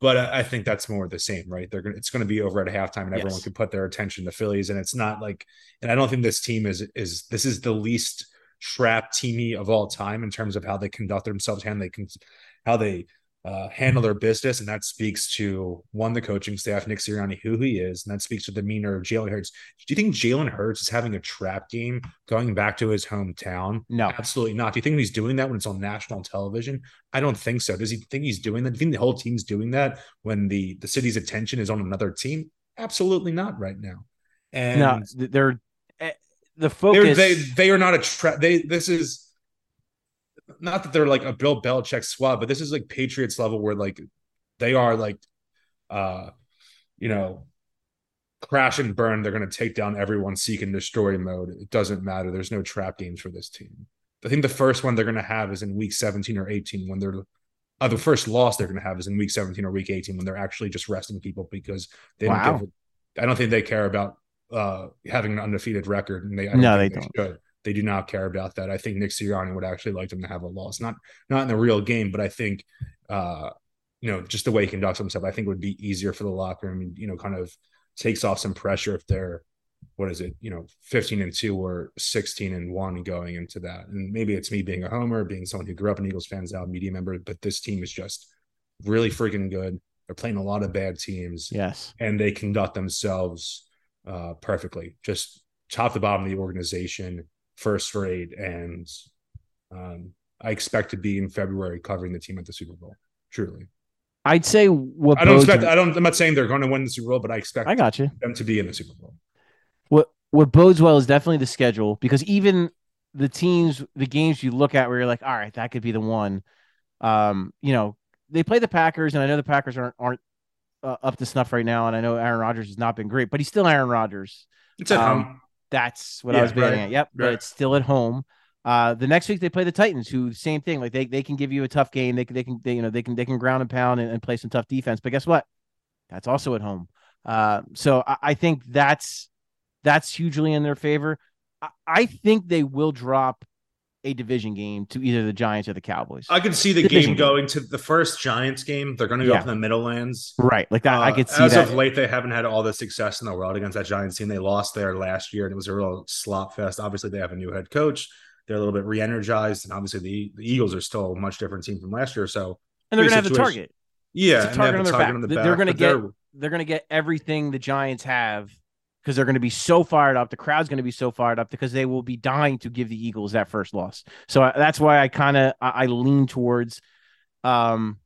But I think that's more the same, right? They're gonna, it's going to be over at a halftime, and everyone yes. can put their attention to Phillies, and it's not like, and I don't think this team is is this is the least trap teamy of all time in terms of how they conduct themselves and they can how they uh, handle their business, and that speaks to one the coaching staff, Nick Sirianni, who he is, and that speaks to the demeanor of Jalen Hurts. Do you think Jalen Hurts is having a trap game going back to his hometown? No. absolutely not. Do you think he's doing that when it's on national television? I don't think so. Does he think he's doing that? Do you think the whole team's doing that when the the city's attention is on another team? Absolutely not right now. And no, they're eh, the they're, focus. they they are not a trap. They this is not that they're like a Bill Belichick squad, but this is like Patriots level where like they are like uh you know crash and burn. They're going to take down everyone, seek and destroy mode. It doesn't matter. There's no trap games for this team. I think the first one they're going to have is in week 17 or 18 when they're uh, the first loss they're going to have is in week 17 or week 18 when they're actually just resting people because they don't Wow. give a- I don't think they care about uh having an undefeated record and they I don't No, think they should. They do not care about that. I think Nick Sirianni would actually like them to have a loss, not not in the real game, but I think uh you know just the way he conducts himself, I think would be easier for the locker room. You know, kind of takes off some pressure if they're what is it, you know, 15 and 2 or 16 and 1 going into that. And maybe it's me being a homer, being someone who grew up an Eagles fans out media member, but this team is just really freaking good. They're playing a lot of bad teams yes. and they conduct themselves uh, perfectly, just top to bottom of the organization, first rate. And um, I expect to be in February covering the team at the Super Bowl. Truly, I'd say what I don't expect. I don't. I'm not saying they're going to win the Super Bowl, but I expect I got you. them to be in the Super Bowl. What what bodes well is definitely the schedule because even the teams, the games you look at where you're like, all right, that could be the one. Um, you know, they play the Packers, and I know the Packers aren't aren't uh, up to snuff right now, and I know Aaron Rodgers has not been great, but he's still Aaron Rodgers. It's at Um, home. That's what I was getting right, at. Yep, but it's still at home. Uh, the next week they play the Titans, who same thing. Like they, they can give you a tough game. They can they can they, you know they can they can ground and pound and, and play some tough defense. But guess what? That's also at home. Uh, so I, I think that's that's hugely in their favor. I, I think they will drop a division game to either the Giants or the Cowboys. I could see the Division game game. going to the first Giants game. They're going to go Yeah. up in the Meadowlands. right, like that. I Uh, could see as that. of late, they haven't had all the success in the world against that Giants team. They lost there last year, and it was a real slop fest. Obviously, they have a new head coach. They're a little bit re-energized, and obviously, the, the Eagles are still a much different team from last year. So, and they're gonna have the situation. target. yeah, a and they have target on the target back. on the They're gonna get- they're- they're going to get everything the Giants have because they're going to be so fired up. The crowd's going to be so fired up because they will be dying to give the Eagles that first loss. So I, that's why I kind of I, I lean towards, um,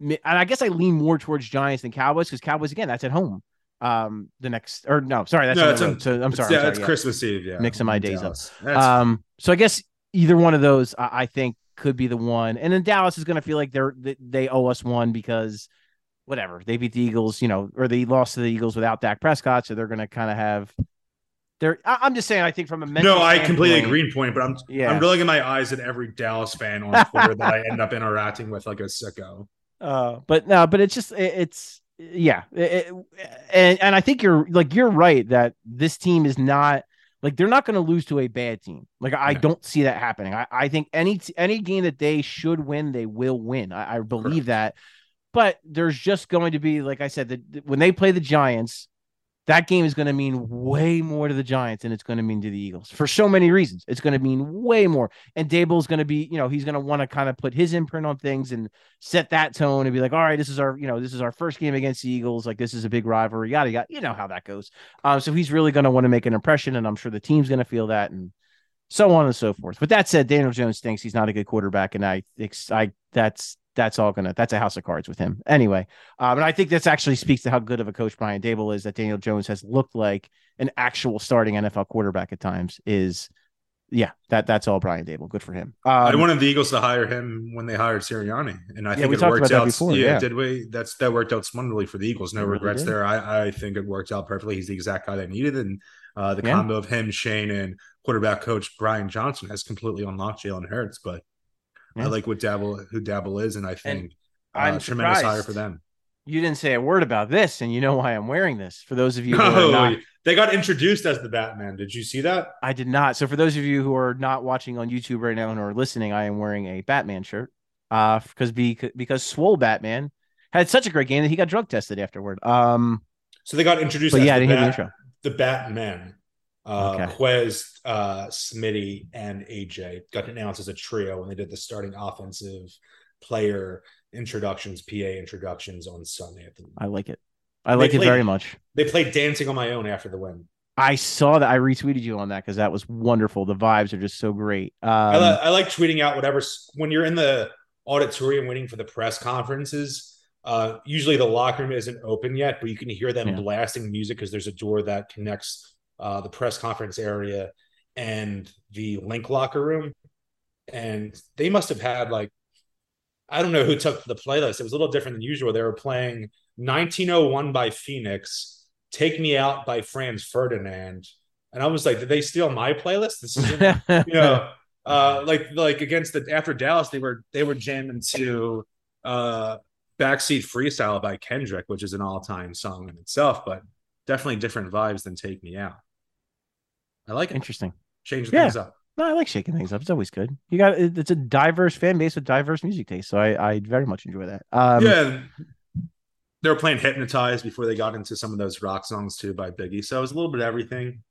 and I guess I lean more towards Giants than Cowboys because Cowboys again that's at home. Um, the next or no, sorry, that's No, it's road. So I'm sorry, yeah, I'm sorry, it's yeah. Christmas Eve. Yeah, Mixing my days up. That's- Um, so I guess either one of those I, I think could be the one, and then Dallas is going to feel like they're they, they owe us one because whatever they beat the Eagles, you know, or they lost to the Eagles without Dak Prescott, so they're going to kind of have. They're. I'm just saying. I think from a mental no, I completely agree. Point, but I'm Yeah. I'm rolling in my eyes at every Dallas fan on Twitter that I end up interacting with like a sicko. Uh, but no, but it's just it, it's yeah, It- it- and and I think you're like you're right that this team is not like they're not going to lose to a bad team. Like I No. don't see that happening. I, I think any any game that they should win, they will win. I, I believe that. But there's just going to be, like I said, that when they play the Giants, that game is going to mean way more to the Giants than it's going to mean to the Eagles for so many reasons. It's going to mean way more. And Daboll's going to be, you know, he's going to want to kind of put his imprint on things and set that tone and be like, all right, this is our, you know, this is our first game against the Eagles. Like this is a big rivalry, yada yada. You know how that goes. Um, so he's really going to want to make an impression, and I'm sure the team's going to feel that, and so on and so forth. But that said, Daniel Jones thinks he's not a good quarterback, and I, I that's that's all gonna that's a house of cards with him anyway. Um, and I think this actually speaks to how good of a coach Brian Daboll is. That Daniel Jones has looked like an actual starting NFL quarterback at times. Is yeah, that that's all Brian Daboll. Good for him. Um, I wanted the Eagles to hire him when they hired Sirianni, and I think we it worked out. before, yeah, yeah. did we? That's that worked out splendidly for the Eagles. No really regrets did. there. I, I think it worked out perfectly. He's the exact guy they needed, and uh, the Yeah. combo of him, Shane, and quarterback coach Brian Johnson has completely unlocked Jalen Hurts. But Yeah. I like what Daboll who Daboll is, and I think I'm uh, tremendous hire for them. you didn't say a word about this, and you know why I'm wearing this. For those of you who are No, not, they got introduced as the Batman. Did you see that? I did not. So for those of you who are not watching on YouTube right now and are listening, I am wearing a Batman shirt. Uh, because because because Swole Batman had such a great game that he got drug tested afterward. Um, So they got introduced. but yeah, I the, didn't hear the intro. the Batman. Uh, Okay. Quez, uh, Smitty, and AJ got announced as a trio when they did the starting offensive player introductions, PA introductions on Sunday. At the, I like it. I like it played- very much. they played "Dancing on My Own" after the win. I saw that. I retweeted you on that because that was wonderful. The vibes are just so great. Um, I, li- I like tweeting out whatever when you're in the auditorium waiting for the press conferences. Uh, usually the locker room isn't open yet, but you can hear them Yeah. blasting music because there's a door that connects uh, the press conference area and the link locker room. And they must have had like, I don't know who took the playlist. It was a little different than usual. They were playing 1901 by Phoenix, Take Me Out by Franz Ferdinand. And I was like, did they steal my playlist? This is you know, uh, like like against the after Dallas, they were they were jamming to uh, "Backseat Freestyle" by Kendrick, which is an all time song in itself, but definitely different vibes than "Take Me Out." I like it. interesting. Changing Yeah. things up. No, I like shaking things up. It's always good. You got it's a diverse fan base with diverse music taste, so I I very much enjoy that. Um, yeah, they were playing "Hypnotized" before they got into some of those rock songs too by Biggie. So it was a little bit of everything.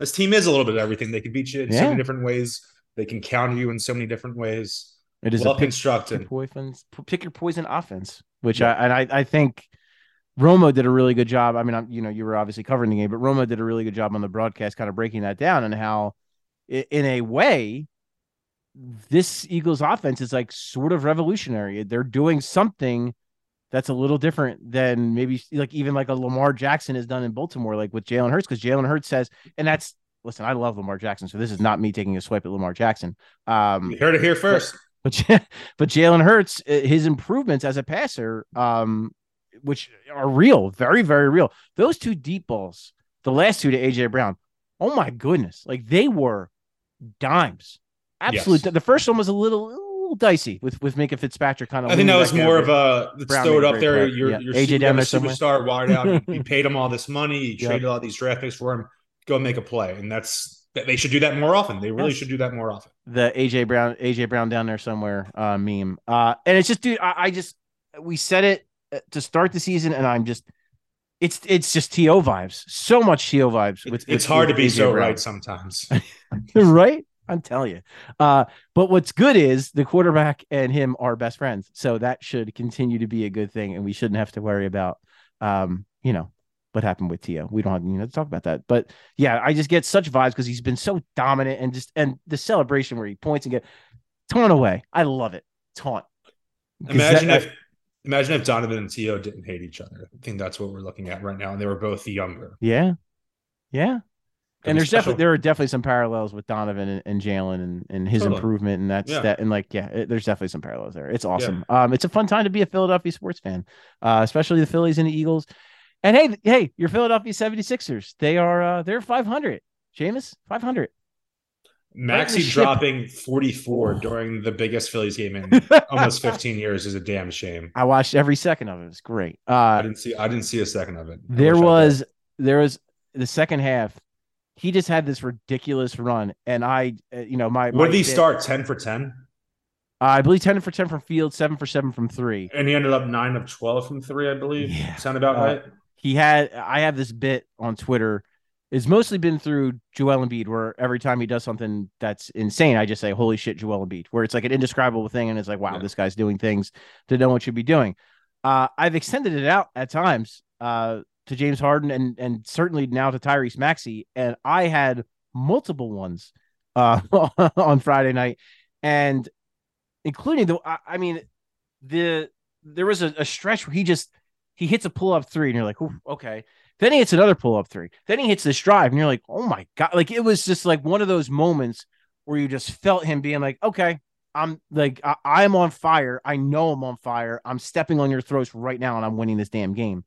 This team is a little bit of everything. They can beat you in so many different ways. They can counter you in so many different ways. it is well a pick, your poison pick your poison offense, which Yeah. I and I I think Romo did a really good job. I mean, I'm, you know, you were obviously covering the game, but Romo did a really good job on the broadcast, kind of breaking that down and how, in a way, this Eagles offense is like sort of revolutionary. They're doing something that's a little different than maybe like even like a Lamar Jackson has done in Baltimore, like with Jalen Hurts, because Jalen Hurts says, and that's listen, I love Lamar Jackson, so this is not me taking a swipe at Lamar Jackson. Um, You heard it here first. but Ja- but Jalen Hurts, uh, his improvements as a passer, um, which are real, very very real. Those two deep balls, the last two to AJ Brown, oh my goodness, like they were dimes. Absolutely, Yes. the first one was a little, a little dicey with with Minkah Fitzpatrick kind of. I think that was more of a let's throw it up there. play. You're, Yeah. you're AJ you down have there a superstar wide out. You, you paid him all this money. You Yeah. traded all these draft picks for him. Go make a play, and that's they should do that more often. They really Yes. should do that more often. the AJ Brown, AJ Brown down there somewhere uh, meme. Uh, and it's just, dude, I, I just we said it to start the season, and I'm just, it's it's just to vibes, so much to vibes. With, it's with- hard to be so right sometimes. right? I'm telling you. Uh, but what's good is the quarterback and him are best friends, so that should continue to be a good thing, and we shouldn't have to worry about, um, you know, what happened with Tio. We don't have you know to talk about that, but yeah, I just get such vibes because he's been so dominant and just and the celebration where he points and get torn away. I love it. Taunt. imagine that- if imagine if Donovan and T.O. didn't hate each other. I think that's what we're looking at right now, and they were both younger. yeah, yeah. And there's special. definitely there are definitely some parallels with Donovan and, and Jalen and, and his Totally. improvement and that's Yeah. that and like yeah it, there's definitely some parallels there it's awesome um it's a fun time to be a Philadelphia sports fan uh especially the Phillies and the Eagles and hey hey your Philadelphia 76ers they are uh they're 500 Jameis 500 Right in the Maxi ship. dropping 44 Oh. during the biggest Phillies game in almost 15 years is a damn shame. I watched every second of it it was great I uh didn't see I didn't see a second of it. I there wish I did. was there was the second half he just had this ridiculous run and I uh, you know my What my did he bit- start? 10 for 10? I believe 10 for 10 from field, 7 for 7 from 3. And he ended up 9 of 12 from 3, I believe. Yeah. Sound about Uh, right? he had I have this bit on Twitter. It's mostly been through Joel Embiid, where every time he does something that's insane, I just say, "Holy shit, Joel Embiid!" Where it's like an indescribable thing, and it's like, "Wow, Yeah. this guy's doing things that no one should be doing." Uh, I've extended it out at times uh, to James Harden, and and certainly now to Tyrese Maxey, and I had multiple ones uh, on Friday night, and including the, I, I mean, the there was a, a stretch where he just he hits a pull up three, and you're like, okay. Then he hits another pull up three. Then he hits this drive, and you're like, oh my god! Like it was just like one of those moments where you just felt him being like, okay, I'm like I, I'm on fire. I know I'm on fire. I'm stepping on your throats right now, and I'm winning this damn game.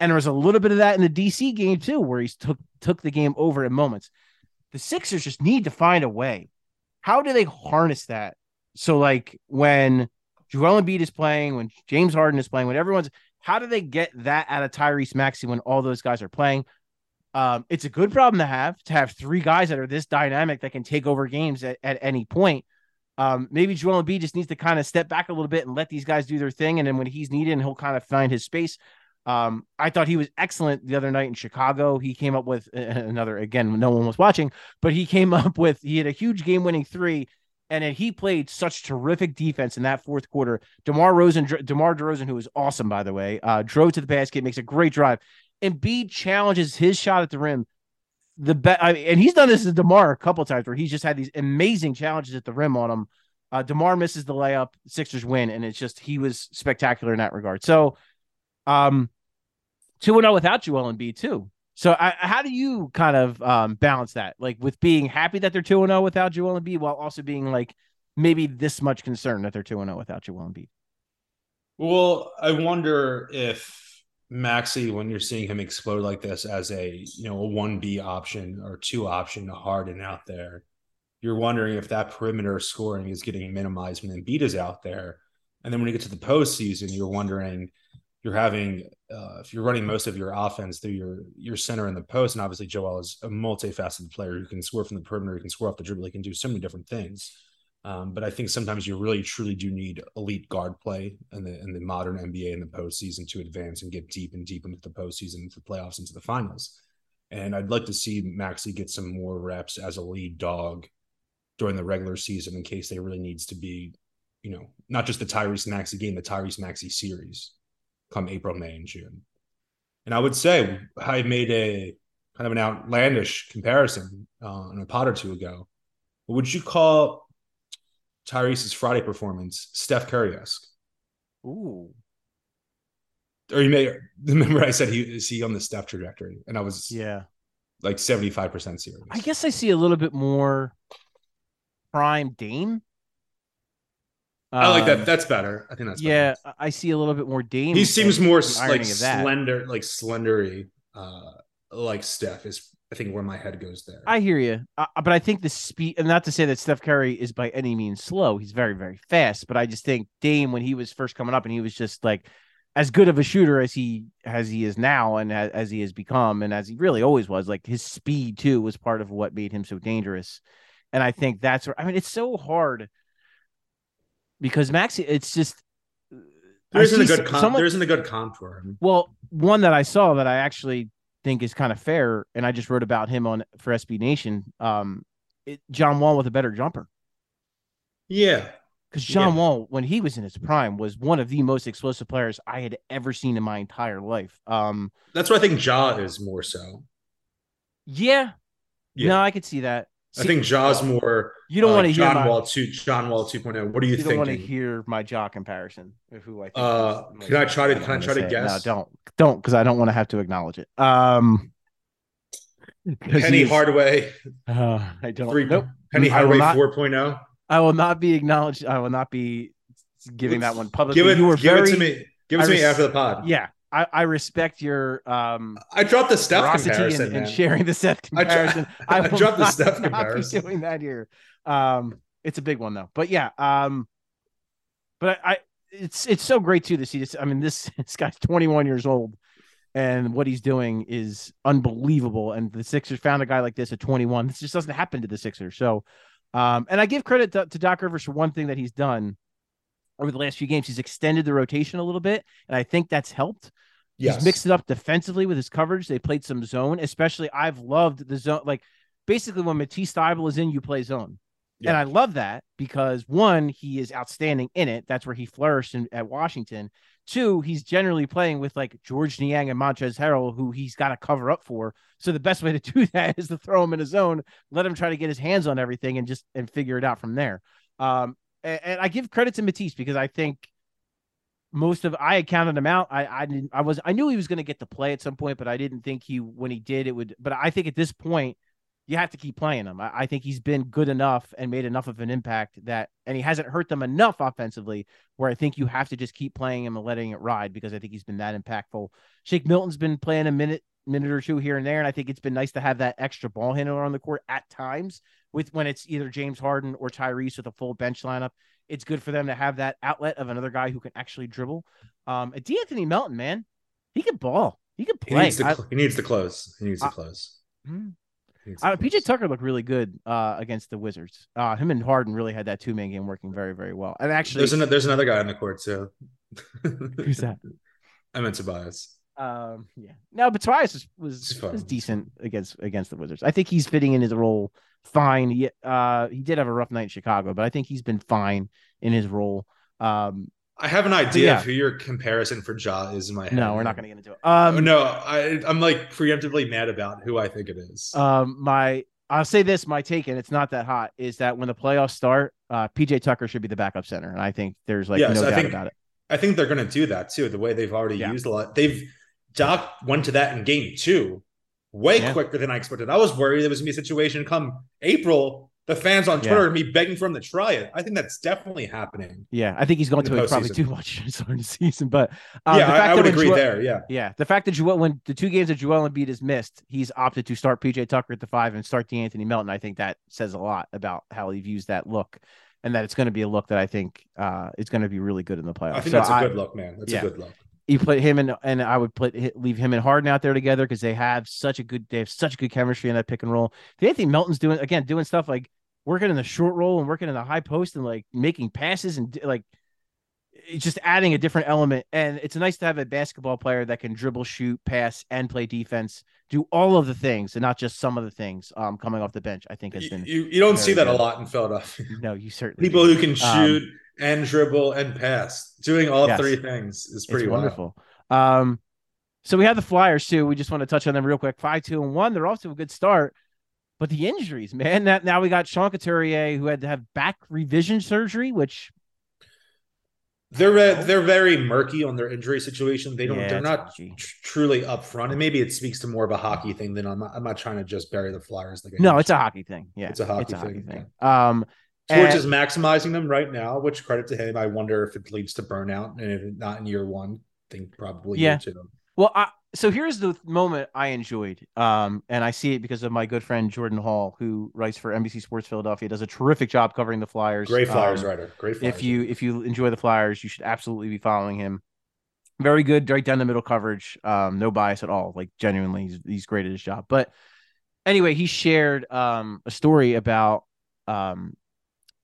And there was a little bit of that in the DC game too, where he took took the game over in moments. The Sixers just need to find a way. How do they harness that? So like when Joel Embiid is playing, when James Harden is playing, when everyone's how do they get that out of Tyrese Maxey when all those guys are playing? Um, it's a good problem to have to have three guys that are this dynamic that can take over games at, at any point. Um, maybe Joel Embiid just needs to kind of step back a little bit and let these guys do their thing, and then when he's needed, he'll kind of find his space. Um, I thought he was excellent the other night in Chicago. He came up with another again, no one was watching, but he came up with he had a huge game-winning three, And then he played such terrific defense in that fourth quarter. DeMar Rosen, DeMar DeRozan, who was awesome, by the way, uh, drove to the basket, makes a great drive. And Embiid challenges his shot at the rim. The bet, and he's done this to DeMar a couple times where he's just had these amazing challenges at the rim on him. Uh, DeMar misses the layup, Sixers win, and it's just he was spectacular in that regard. So, um, 2 0 without Joel Embiid, too. So, I, how do you kind of um, balance that, like with being happy that they're 2 and 0 without Joel Embiid while also being like maybe this much concerned that they're 2 and 0 without Joel Embiid? Well, I wonder if Maxey, when you're seeing him explode like this as a you know a one B option or two option to Harden out there, you're wondering if that perimeter scoring is getting minimized when Embiid is out there. And then when you get to the postseason, you're wondering you're having uh, if you're running most of your offense through your your center in the post, and obviously Joel is a multifaceted player who can score from the perimeter, he can score off the dribble, he can do so many different things. Um, but I think sometimes you really truly do need elite guard play in the in the modern NBA in the postseason to advance and get deep and deep into the postseason, into the playoffs, into the finals. And I'd like to see Maxey get some more reps as a lead dog during the regular season in case there really needs to be, you know, not just the Tyrese Maxey game, the Tyrese Maxey series come April, May, and June. And I would say I made a kind of an outlandish comparison uh, in a pot or two ago. What would you call Tyrese's Friday performance, Steph Curry esque. Ooh. Or you may remember I said he is he on the Steph trajectory, and I was yeah like seventy five percent serious. I guess I see a little bit more prime Dame. I like that. Um, that's better. I think that's yeah. Better. I see a little bit more Dame. He seems more like slender, like slendery, uh, like Steph is I think where my head goes there. I hear you, uh, but I think the speed, and not to say that Steph Curry is by any means slow. He's very, very fast. But I just think Dame, when he was first coming up, and he was just like as good of a shooter as he as he is now, and as, as he has become, and as he really always was. Like his speed too was part of what made him so dangerous. And I think that's where I mean it's so hard because Maxey, it's just there isn't a good comp, someone, there isn't a good comp for him. Well, one that I saw that I actually think is kind of fair, and I just wrote about him on for SB Nation. Um, it, John Wall with a better jumper. Yeah, because John yeah. Wall, when he was in his prime, was one of the most explosive players I had ever seen in my entire life. Um, that's what I think Ja is more so. Yeah, yeah. no, I could see that. I think Ja's more. You don't uh, want to John hear my, Wall two, John Wall 2.0. What do you, you thinking? don't want to hear my Ja comparison of who I think. Uh, can I try to? Can I try to guess? No, don't, don't, because I don't want to have to acknowledge it. Um, Penny Hardaway. Uh, I don't. Three, nope. Penny Hardaway 4.0. I will not be acknowledged. I will not be giving Let's, that one publicly. Give it. You were give very, it to me. Give it to me after the pod. Yeah, I, I, respect your um I dropped the Steph comparison and, and, sharing the Steph comparison. I, I, I dropped the Steph comparison. Doing that here. Um it's a big one though. But yeah, um but I, I it's it's so great too to see this. I mean, this this guy's 21 years old and what he's doing is unbelievable. And the Sixers found a guy like this at 21. This just doesn't happen to the Sixers. So um and I give credit to, to Doc Rivers for one thing that he's done over the last few games. He's extended the rotation a little bit, and I think that's helped. Yes. He's mixed it up defensively with his coverage. They played some zone, especially I've loved the zone. Like basically when Matisse Thybulle is in, you play zone. Yeah. And I love that because one, he is outstanding in it. That's where he flourished in, at Washington. Two, he's generally playing with like Georges Niang and Montrezl Harrell, who he's got to cover up for. So the best way to do that is to throw him in a zone, let him try to get his hands on everything, and just and figure it out from there. Um, and, and I give credit to Matisse because I think most of I had counted him out. I I didn't I was I knew he was going to get to play at some point, but I didn't think he when he did it would. But I think at this point you have to keep playing him. I, I, think he's been good enough and made enough of an impact that, and he hasn't hurt them enough offensively where I think you have to just keep playing him and letting it ride because I think he's been that impactful. Shake Milton's been playing a minute minute or two here and there, and I think it's been nice to have that extra ball handler on the court at times with when it's either James Harden or Tyrese with a full bench lineup. It's good for them to have that outlet of another guy who can actually dribble. Um, De'Anthony Melton, man, he can ball. He can play. He needs to, I, he needs to close. He needs to close. Hmm. Uh, PJ Tucker looked really good uh, against the Wizards. Uh, him and Harden really had that two man game working very, very well. And actually, there's, an, there's another guy on the court too. Who's that? I meant Tobias. Um, yeah. No, but Tobias was was, was decent against against the Wizards. I think he's fitting in his role fine. He uh he did have a rough night in Chicago, but I think he's been fine in his role. Um, I have an idea Yeah. of who your comparison for Ja is in my head. no, we're not going to get into it. Oh, Um, no, I, I'm like preemptively mad about who I think it is. Um, my I'll say this: my take, and it's not that hot, is that when the playoffs start, uh, PJ Tucker should be the backup center, and I think there's like Yes, no I doubt think- about it. I think they're going to do that too. The way they've already Yeah. used a lot. They've Doc went to that in game two way Yeah. quicker than I expected. I was worried there was going to be a situation come April. The fans on Twitter to be begging for him to try it. I think that's definitely happening. Yeah, I think he's going to it probably too much to the season, but um, yeah, the I, fact I that would agree Joel- there. Yeah. Yeah, the fact that Joel, when the two games that Joel Embiid is missed, he's opted to start PJ Tucker at the five and start De'Anthony Melton. I think that says a lot about how he views that look, and that it's going to be a look that I think uh, is going to be really good in the playoffs. I think So that's a I- good look, man. That's yeah. a good look. You put him in, and I would put leave him and Harden out there together because they have such a good they have such good chemistry in that pick and roll. De'Anthony Melton's doing again doing stuff like working in the short roll and working in the high post and like making passes and like it's just adding a different element. And it's nice to have a basketball player that can dribble, shoot, pass, and play defense, do all of the things and not just some of the things. Um, coming off the bench, I think has been you, you don't see that good. a lot in Philadelphia. no, you certainly People do. who can shoot and dribble and pass, doing all Yes. three things is pretty it's wild. wonderful. Um, so we have the Flyers too. We just want to touch on them real quick. Five, two, and one. They're off to a good start, but the injuries, man. That now we got Sean Couturier who had to have back revision surgery, which They're they're very murky on their injury situation. They don't. Yeah, they're not tr- truly upfront, and maybe it speaks to more of a hockey thing than I'm. Not, I'm not trying to just bury the Flyers. Like no, it's a hockey thing. Yeah, It's a hockey hockey thing, thing. Um, Torts is maximizing them right now, which credit to him. I wonder if it leads to burnout, and if not in year one, I think probably Yeah. year two. Well, I, so here's the moment I enjoyed, um, and I see it because of my good friend Jordan Hall, who writes for NBC Sports Philadelphia, does a terrific job covering the Flyers. Great Flyers Um, writer. Great Flyers. if you if you enjoy the Flyers, you should absolutely be following him. Very good, right down the middle coverage. Um, no bias at all. Like genuinely, he's he's great at his job. But anyway, he shared um a story about um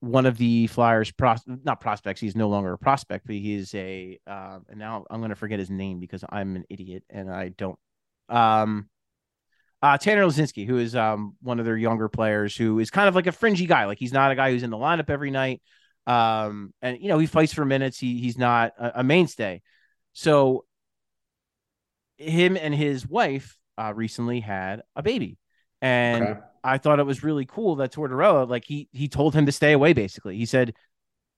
one of the Flyers pros not prospects. He's no longer a prospect, but he is a um and now I'm gonna forget his name because I'm an idiot and I don't um uh, Tanner Laczynski, who is um, one of their younger players, who is kind of like a fringy guy. Like he's not a guy who's in the lineup every night, um, and you know he fights for minutes. He he's not a, a mainstay. So him and his wife uh, recently had a baby, and Okay. I thought it was really cool that Tortorella, like he he told him to stay away. Basically, he said,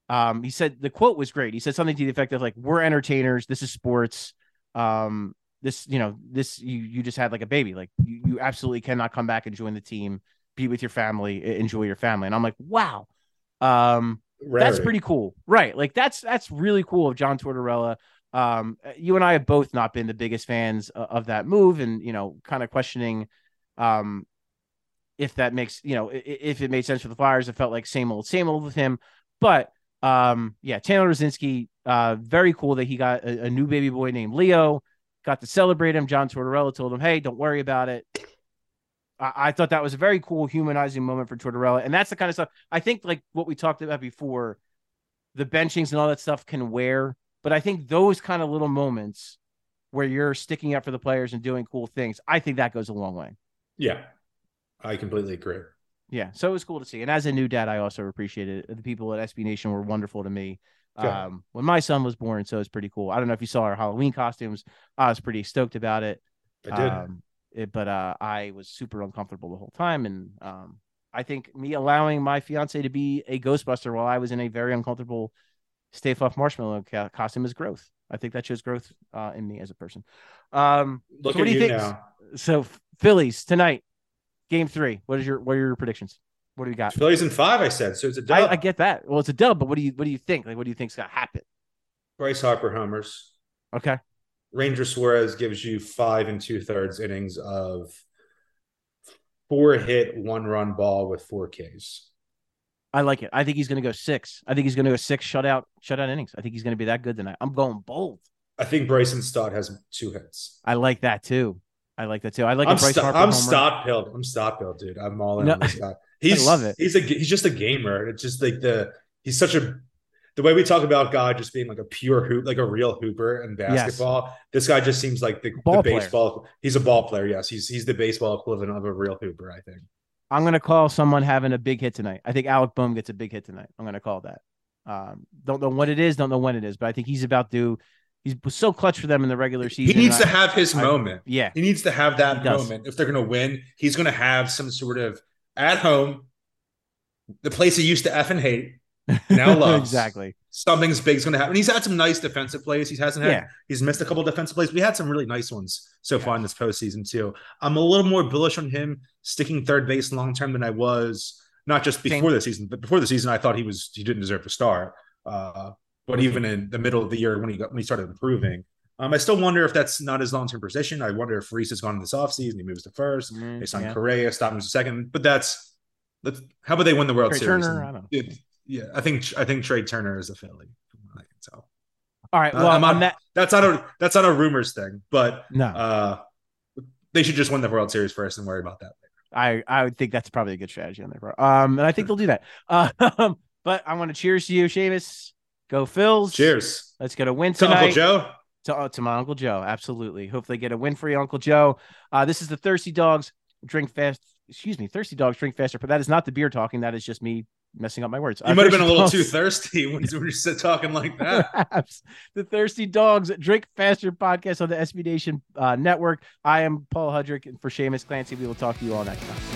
um, he said the quote was great. He said something to the effect of like, "We're entertainers. This is sports. Um, this you know this you you just had like a baby. Like you, you absolutely cannot come back and join the team, be with your family, enjoy your family." And I'm like, wow, um, that's pretty cool, right? Like that's that's really cool of John Tortorella. Um, you and I have both not been the biggest fans o- of that move, and you know, kind of questioning, um, if that makes you know if it made sense for the Flyers. It felt like same old, same old with him. But um, yeah, Tanner Rosinski, uh, very cool that he got a, a new baby boy named Leo. Got to celebrate him. John Tortorella told him, "Hey, don't worry about it." I, I thought that was a very cool, humanizing moment for Tortorella, and that's the kind of stuff I think, like what we talked about before, the benchings and all that stuff can wear. But I think those kind of little moments where you're sticking up for the players and doing cool things, I think that goes a long way. Yeah, I completely agree. Yeah, so it was cool to see. And as a new dad, I also appreciated it. The people at SB Nation were wonderful to me. Good. Um, when my son was born, so it's pretty cool. I don't know if you saw our Halloween costumes. I was pretty stoked about it. I did. Um, it- but uh, I was super uncomfortable the whole time, and um, I think me allowing my fiance to be a Ghostbuster while I was in a very uncomfortable Stay Puft Marshmallow co- costume is growth. I think that shows growth uh, in me as a person. Um, Look so what at do you you think? now. So Phillies tonight, game three. What is your what are your predictions? What do you got? Phillies in five. I said so. It's a I, dub. I get that. Well, it's a dub, but what do you what do you think? Like, what do you think's gonna happen? Bryce Harper homers. Okay. Ranger Suarez gives you five and two thirds innings of four hit, one run ball with four Ks. I like it. I think he's going to go six. I think he's going to go six shutout shutout innings. I think he's going to be that good tonight. I'm going bold. I think Bryson Stott has two hits. I like that too. I like that too. I like I'm, Bryce st- Harper I'm homer. Stott pilled. I'm Stott pilled, dude. I'm all in No, on this guy. He's love it. He's a he's just a gamer. It's just like the he's such a the way we talk about God just being like a pure hoop, like a real hooper in basketball. Yes. This guy just seems like the, the baseball. Player. He's a ball player. Yes, he's he's the baseball equivalent of a real hooper. I think. I'm gonna call someone having a big hit tonight. I think Alec Bohm gets a big hit tonight. I'm gonna call that. Um, don't know what it is, don't know when it is, but I think he's about to. He's so clutch for them in the regular season. He needs to have his I, moment. Yeah, he needs to have that moment. If they're gonna win, he's gonna have some sort of at home, the place he used to f and hate now loves. exactly. Something's big's going to happen. He's had some nice defensive plays. He hasn't had. Yeah. He's missed a couple defensive plays. We had some really nice ones so far in this postseason too. I'm a little more bullish on him sticking third base long term than I was not just before the season, but before the season. I thought he was he didn't deserve to start. Uh, but even in the middle of the year when he got when he started improving, um, I still wonder if that's not his long term position. I wonder if Rhys has gone in this offseason. He moves to 1st mm, They signed yeah. Correa, stop him to second. But that's let's how about they win the World Trey Series? Turner, I don't know. It, yeah, I think I think Trea Turner is a Philly. I can tell. All right. Well, on, that that's not a that's not a rumors thing, but no, uh, they should just win the World Series first and worry about that later. I I would think that's probably a good strategy on their part. Um, and I think they'll do that. Uh, but I want to cheers to you, Seamus. Go Phils. Cheers. Let's get a win tonight. To Uncle Joe. To, uh, to my Uncle Joe. Absolutely. Hopefully get a win for you, Uncle Joe. Uh, this is the Thirsty Dogs Drink Fast. Excuse me, Thirsty Dogs Drink Faster. But that is not the beer talking. That is just me messing up my words. You uh, might have been a little dogs. too thirsty when you were talking like that. Perhaps. The Thirsty Dogs Drink Faster podcast on the SB Nation uh, network. I am Paul Hudrick, and for Seamus Clancy, we will talk to you all next time.